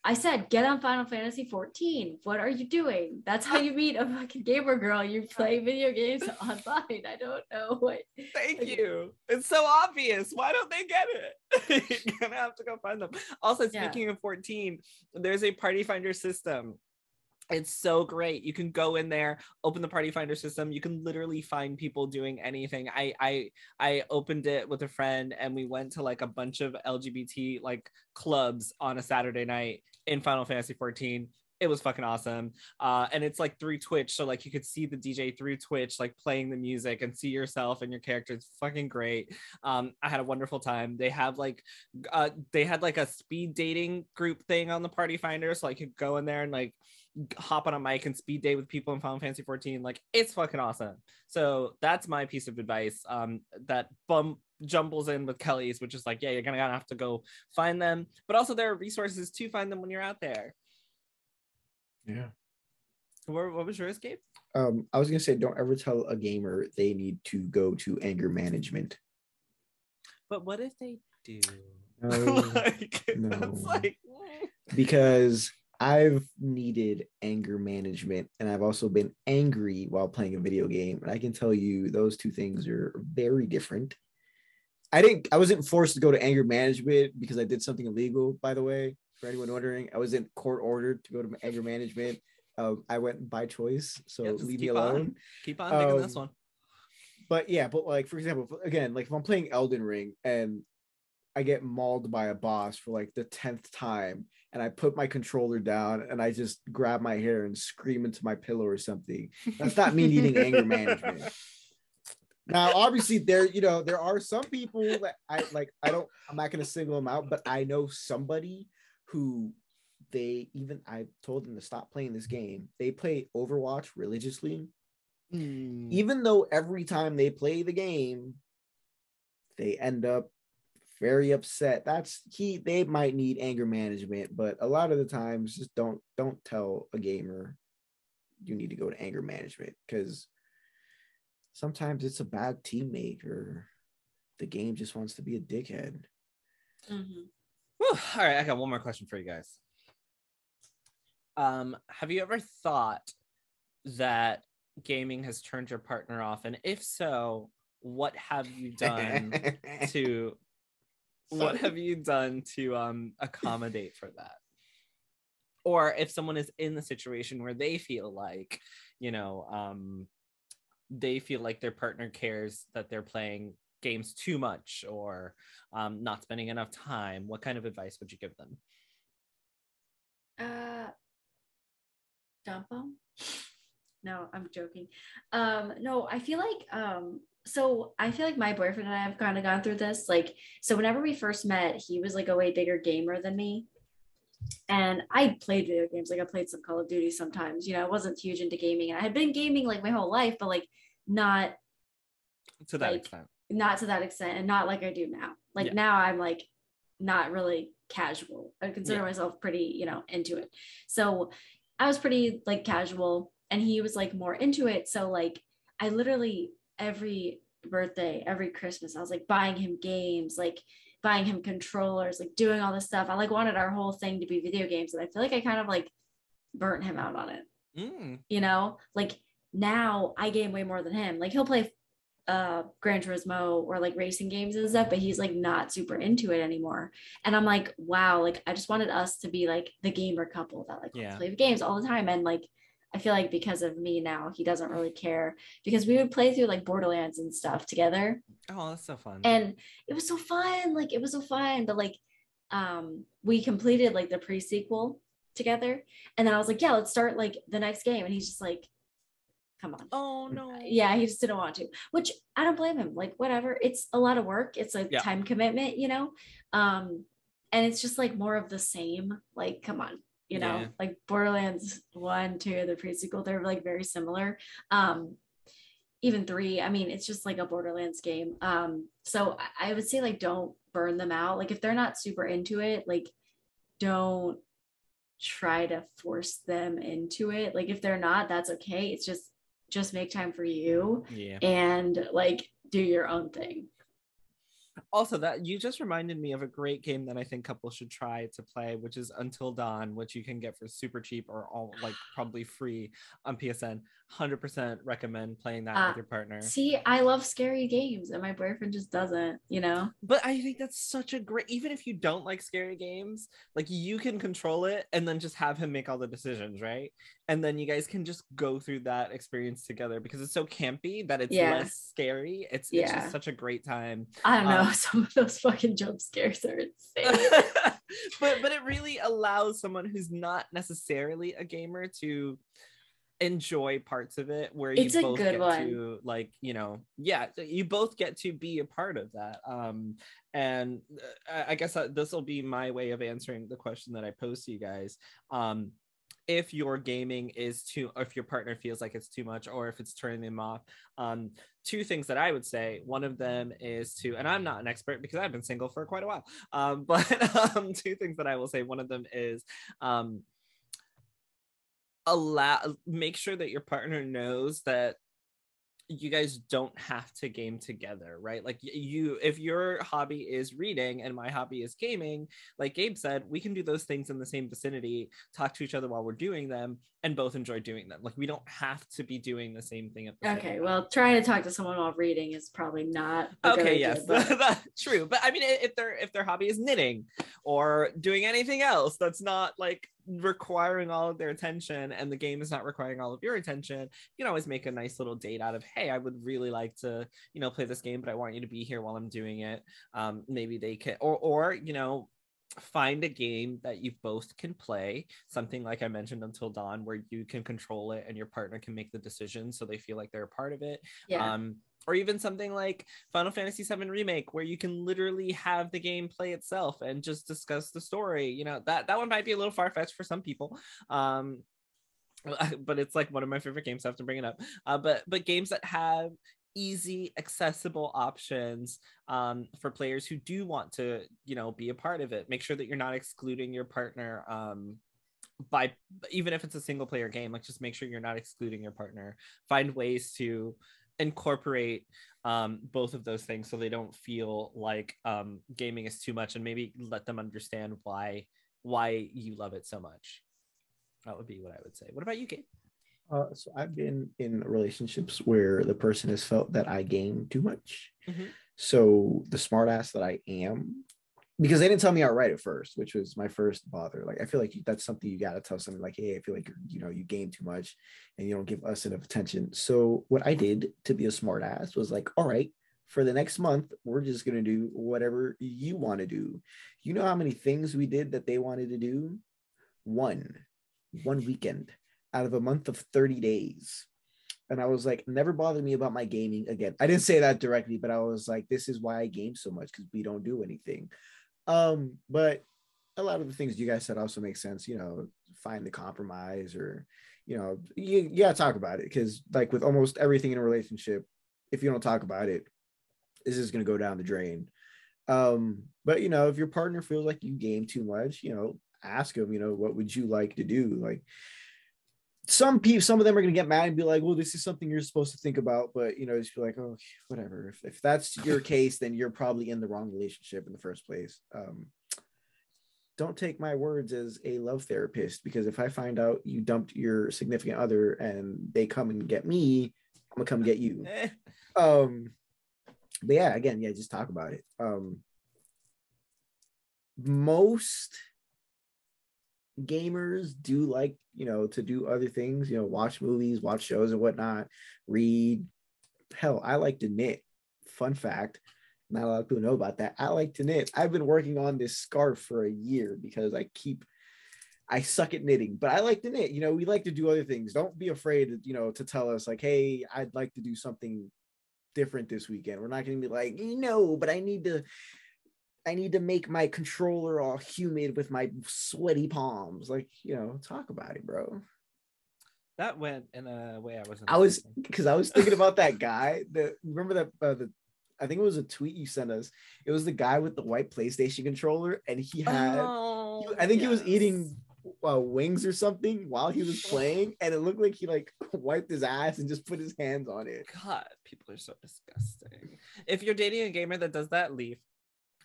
i said get on final fantasy 14 what are you doing that's how you meet a fucking gamer girl you play video games [LAUGHS] online i don't know what Thank you. It's so obvious. Why don't they get it? [LAUGHS] You're gonna have to go find them. Also, Yeah. speaking of 14, there's a party finder system. It's so great. You can go in there, open the party finder system. You can literally find people doing anything. I I I opened it with a friend and we went to like a bunch of LGBT like clubs on a Saturday night in Final Fantasy 14. It was fucking awesome uh, and it's like through Twitch, so like you could see the DJ through Twitch, like playing the music and see yourself and your character. It's fucking great. Um, I had a wonderful time. They have like, uh, they had like a speed dating group thing on the Party Finder, so I could go in there and like hop on a mic and speed date with people in Final Fantasy 14. Like it's fucking awesome. So that's my piece of advice. Um, that bum jumbles in with Kelly's, which is like, yeah, you're gonna have to go find them, but also there are resources to find them when you're out there. yeah. What, what was your escape? Um, I was gonna say, don't ever tell a gamer they need to go to anger management. But what if they do? No, [LAUGHS] like, no. it's like, [LAUGHS] because I've needed anger management and I've also been angry while playing a video game. And I can tell you those two things are very different. I didn't I wasn't forced to go to anger management because I did something illegal, by the way. For anyone wondering, I wasn't court ordered to go to anger management. Um, I went by choice, so Yeah, leave me keep on. alone. keep on this Um, one. But yeah, but like for example, again, like if I'm playing Elden Ring and I get mauled by a boss for like the tenth time, and I put my controller down and I just grab my hair and scream into my pillow or something. That's not me needing anger management. Now, obviously, there you know there are some people that I like. I don't. I'm not going to single them out, but I know somebody who they even I told them to stop playing this game. They play Overwatch religiously, Mm. even though every time they play the game, they end up very upset. That's he they might need anger management, but a lot of the times just don't don't tell a gamer you need to go to anger management because sometimes it's a bad teammate or the game just wants to be a dickhead. Mhm. Whew. All right, I got one more question for you guys. Um, have you ever thought that gaming has turned your partner off? And if so, what have you done [LAUGHS] to what have you done to um accommodate for that? Or if someone is in the situation where they feel like, you know, um they feel like their partner cares that they're playing games too much or um, not spending enough time, what kind of advice would you give them? Uh, dump 'em? No, I'm joking. Um, no, I feel like um, so I feel like my boyfriend and I have kind of gone through this. Like, so whenever we first met, he was like a way bigger gamer than me. And I played video games, like I played some Call of Duty sometimes. You know, I wasn't huge into gaming. And I had been gaming like my whole life, but like not To that Like, extent. not to that extent and not like I do now. Like Yeah. now I'm like not really casual. I consider Yeah. myself pretty, you know, into it. So I was pretty like casual and he was like more into it. So like I literally every birthday, every Christmas, I was like buying him games, like buying him controllers, like doing all this stuff. I like wanted our whole thing to be video games. And I feel like I kind of like burnt him out on it Mm, you know like now i game way more than him like he'll play uh gran turismo or like racing games and stuff but he's like not super into it anymore and i'm like wow like i just wanted us to be like the gamer couple that like Yeah. play games all the time and like i feel like because of me now he doesn't really care because we would play through like borderlands and stuff together. Oh, that's so fun. and it was so fun like it was so fun but like um we completed like the pre-sequel together. And then i was like yeah let's start like the next game. And he's just like come on. Oh no. yeah he just didn't want to which i don't blame him. Like whatever. It's a lot of work. It's a Yeah. time commitment you know? Um and it's just like more of the same. Like come on you know Yeah. like borderlands one two the pre-sequel they're like very similar. Um even three i mean it's just like a borderlands game. Um so I- would say like don't burn them out. Like if they're not super into it like don't try to force them into it. Like if they're not that's okay. It's just just make time for you Yeah. and like do your own thing Also, that you just reminded me of a great game that I think couples should try to play, which is Until Dawn, which you can get for super cheap or all like probably free on PSN. Hundred percent recommend playing that Uh, with your partner. see i love scary games and my boyfriend just doesn't you know But I think that's such a great. Even if you don't like scary games, like you can control it and then just have him make all the decisions, right? And then you guys can just go through that experience together because it's so campy that it's Yeah. less scary. It's it's just such a great time. i don't know Um, [LAUGHS] some of those fucking jump scares are insane [LAUGHS] but but it really allows someone who's not necessarily a gamer to enjoy parts of it where you It's a both good get one. to like you know yeah you both get to be a part of that um and uh, i I guess this will be my way of answering the question that i posed to you guys um if your gaming is too if your partner feels like it's too much or if it's turning them off um two things that i would say one of them is to and i'm not an expert because i've been single for quite a while um [LAUGHS] but um two things that i will say one of them is um allow make sure that your partner knows that you guys don't have to game together right like you if your hobby is reading and my hobby is gaming like gabe said we can do those things in the same vicinity talk to each other while we're doing them and both enjoy doing them like we don't have to be doing the same thing at the same okay time. well trying to talk to someone while reading is probably not okay idea, yes [LAUGHS] but- that's true but i mean if their if their hobby is knitting or doing anything else that's not like requiring all of their attention and the game is not requiring all of your attention you can always make a nice little date out of hey i would really like to you know play this game but i want you to be here while i'm doing it. Um maybe they can or or you know find a game that you both can play something like i mentioned until dawn where you can control it and your partner can make the decisions so they feel like they're a part of it. Yeah. Um or even something like Final Fantasy VII Remake, where you can literally have the game play itself and just discuss the story. You know that that one might be a little far fetched for some people, um, [LAUGHS] but it's like one of my favorite games. I have to bring it up. Uh, but but games that have easy accessible options um, for players who do want to you know be a part of it make sure that you're not excluding your partner um, by even if it's a single player game like just make sure you're not excluding your partner find ways to incorporate um, both of those things so they don't feel like um, gaming is too much and maybe let them understand why why you love it so much that would be what i would say what about you kate Uh, so I've been in relationships where the person has felt that I game too much. Mhm. So the smartass that I am, because they didn't tell me outright at first, which was my first bother. Like I feel like that's something you got to tell someone. Like, hey, I feel like you know you game too much, and you don't give us enough attention. So what I did to be a smartass was like, all right, for the next month, we're just gonna do whatever you want to do. You know how many things we did that they wanted to do? One, one weekend out of a month of 30 days. And I was like, never bother me about my gaming again. I didn't say that directly, but I was like, this is why I game so much because we don't do anything. Um, but a lot of the things you guys said also make sense, you know, find the compromise or, you know, you, talk about it because like with almost everything in a relationship, if you don't talk about it, this is gonna go down the drain. Um, but you know, if your partner feels like you game too much, you know, ask them, you know, what would you like to do? Like some people, some of them are gonna get mad and be like, "Well, this is something you're supposed to think about," but you know, just be like, "Oh, whatever." If, if that's your case, then you're probably in the wrong relationship in the first place. Um, don't take my words as a love therapist because if I find out you dumped your significant other and they come and get me, I'm gonna come get you. [LAUGHS] Eh. Um, but yeah, again, yeah, just talk about it. Um, most gamers do like you know to do other things you know watch movies watch shows and whatnot read. Hell i like to knit. Fun fact not a lot of people know about that. I like to knit. I've been working on this scarf for a year because i keep i suck at knitting but i like to knit. You know we like to do other things. Don't be afraid you know to tell us like hey i'd like to do something different this weekend. We're not going to be like no but i need to I need to make my controller all humid with my sweaty palms. Like, you know, talk about it, bro. that went in a way i wasn't I was because I was thinking about that guy. The remember that uh, the I think it was a tweet you sent us. It was the guy with the white PlayStation controller, and he had. Oh, he- I think he was eating uh, wings or something while he was playing, and it looked like he like [LAUGHS] wiped his ass and just put his hands on it. God, people are so disgusting. If you're dating a gamer that does that, leave.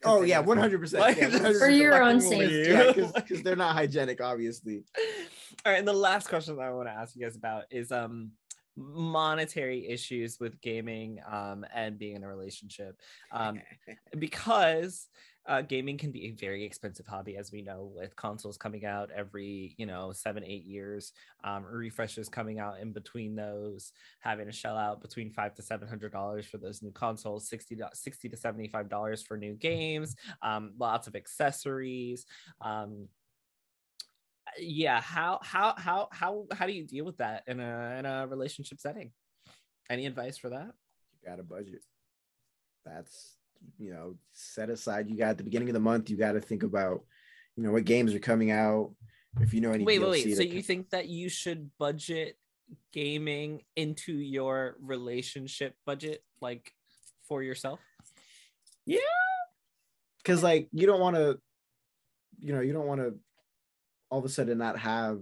Oh yeah, one hundred percent. For your own safety. leave. Yeah, because they're not hygienic, obviously. [LAUGHS] All right, and the last question that I want to ask you guys about is um monetary issues with gaming um and being in a relationship um [LAUGHS] because uh, gaming can be a very expensive hobby as we know with consoles coming out every you know seven eight years um, refreshes coming out in between those having to shell out between five to seven hundred dollars for those new consoles 60 to 60 to 75 dollars for new games um, lots of accessories um, yeah how how how how how do you deal with that in a in a relationship setting any advice for that you got a budget. That's you know, set aside. You got at the beginning of the month, you got to think about, you know, what games are coming out. If you know any wait wait DLC wait so that you can- think that you should budget gaming into your relationship budget like for yourself yeah because like you don't want to, you know, you don't want to all of a sudden not have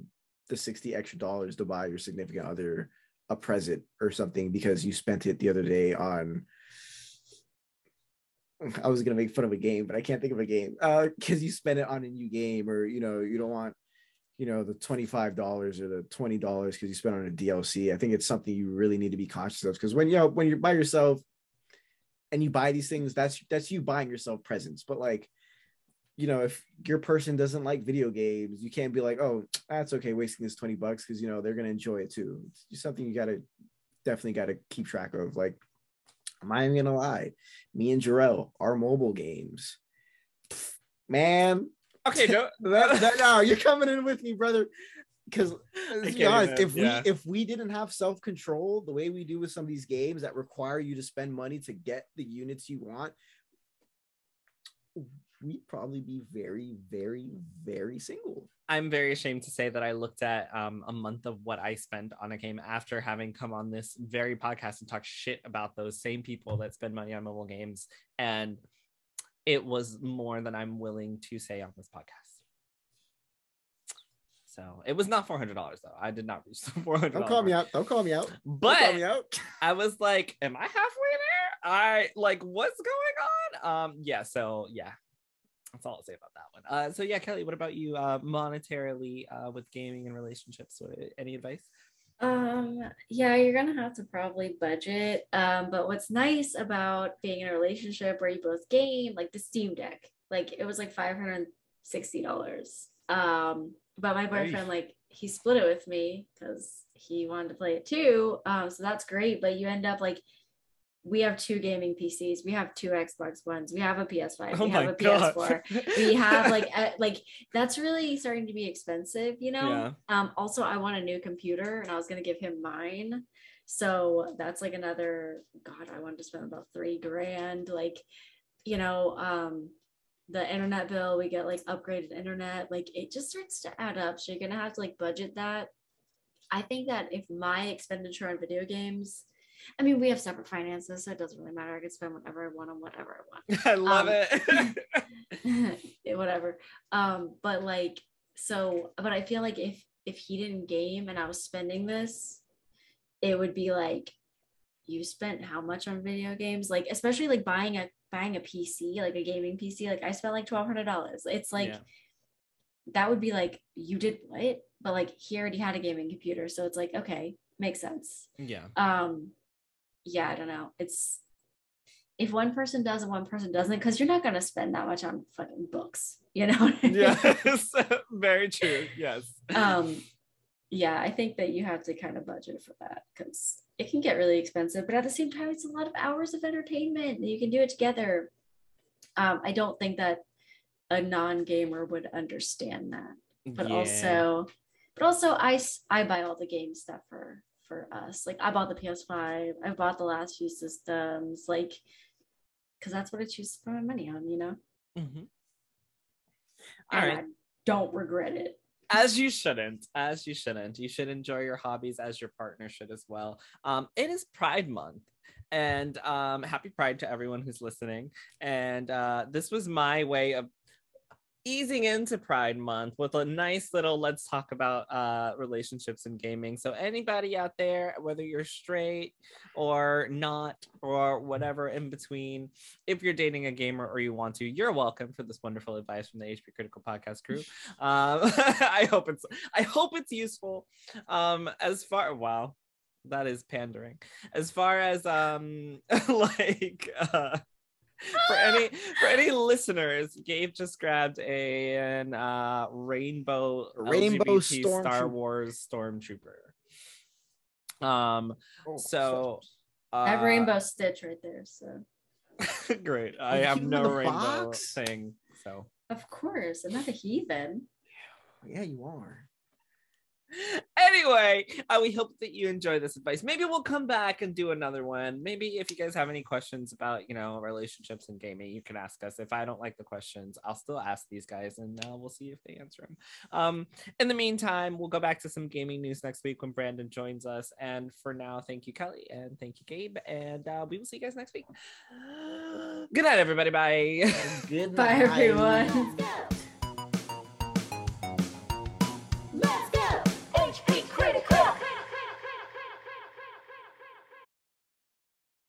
the 60 extra dollars to buy your significant other a present or something because you spent it the other day on [LAUGHS] I was gonna make fun of a game, but I can't think of a game. Uh, because you spend it on a new game, or you know, you don't want, you know, the twenty-five dollars or the twenty dollars because you spent on a DLC. I think it's something you really need to be conscious of because when you know when you're by yourself and you buy these things, that's that's you buying yourself presents. But like, you know, if your person doesn't like video games, you can't be like, oh, that's okay, wasting this twenty bucks because you know they're gonna enjoy it too. It's something you gotta definitely gotta keep track of. Like, I'm not even gonna lie, me and Jarrell, our mobile games, man. okay [LAUGHS] no that, that- no, you're coming in with me, brother. Because let's be honest, if we if we didn't have self control the way we do with some of these games that require you to spend money to get the units you want, we'd probably be very, very, very single. I'm very ashamed to say that I looked at um, a month of what I spent on a game after having come on this very podcast and talk shit about those same people that spend money on mobile games. And it was more than I'm willing to say on this podcast. So it was not $400 though. I did not reach the [LAUGHS] $400. Don't call me out. Don't call me out. Don't call But me out. I was like, am I halfway there? I like what's going on? Um, yeah, so yeah. That's all I'll say about that one. Uh, so yeah, Kelly, what about you uh monetarily uh with gaming and relationships? What, any advice? Um, yeah, you're gonna have to probably budget. Um, but what's nice about being in a relationship where you both game, like the Steam Deck, like it was like five hundred sixty dollars. Um, but my boyfriend, like, he split it with me because he wanted to play it too. Um, so that's great. But you end up like we have two gaming PCs, we have two Xbox Ones, we have a PS5, Oh we have a PS4 we [LAUGHS] have like a, like that's really starting to be expensive you know? Yeah. um also i want a new computer and i was going to give him mine. So that's like another god i wanted to spend about three grand like you know um the internet bill we get like upgraded internet like it just starts to add up. So you're gonna have to like budget that. I think that if my expenditure on video games i mean we have separate finances so it doesn't really matter. I can spend whatever i want on whatever i want. [LAUGHS] I love Um, it. [LAUGHS] Whatever. Um but like so but i feel like if if he didn't game and i was spending this it would be like you spent how much on video games? Like especially like buying a buying a pc like a gaming pc like i spent like $1200 it's like Yeah. that would be like you did what? But like he already had a gaming computer so it's like okay makes sense. Yeah. um yeah i don't know it's if one person does and one person doesn't because you're not going to spend that much on fucking books [LAUGHS] you know I mean? Yes. [LAUGHS] Very true. Yes. um yeah i think that you have to kind of budget for that because it can get really expensive but at the same time it's a lot of hours of entertainment and you can do it together um i don't think that a non-gamer would understand that but Yeah. also but also I I buy all the game stuff for for us. Like i bought the ps5 i bought the last few systems like because that's what i choose to spend my money on you know? Mhm. All and right. i don't regret it. As you shouldn't as you shouldn't. You should enjoy your hobbies as your partner should as well. Um it is pride month and um happy pride to everyone who's listening. And uh this was my way of easing into pride month with a nice little let's talk about uh relationships and gaming. So anybody out there whether you're straight or not or whatever in between if you're dating a gamer or you want to you're welcome for this wonderful advice from the hp critical podcast crew. [LAUGHS] Um [LAUGHS] i hope it's i hope it's useful. Um as far wow that is pandering. As far as um [LAUGHS] like uh for any for any listeners gabe just grabbed a an uh rainbow Rainbow LGBT stormtrooper. star wars stormtrooper um Oh, so uh, i have rainbow stitch right there so [LAUGHS] great i have no rainbow box? thing so of course i'm not a heathen Yeah, you are. [LAUGHS] anyway, uh, we hope that you enjoy this advice. Maybe we'll come back and do another one. Maybe if you guys have any questions about, you know, relationships and gaming, you can ask us. If I don't like the questions, I'll still ask these guys and uh, we'll see if they answer them. Um, in the meantime, we'll go back to some gaming news next week when Brandon joins us. And for now, thank you, Kelly, and thank you, Gabe. And uh, we will see you guys next week. [GASPS] Good night, everybody. Bye. Good night. bye everyone [LAUGHS]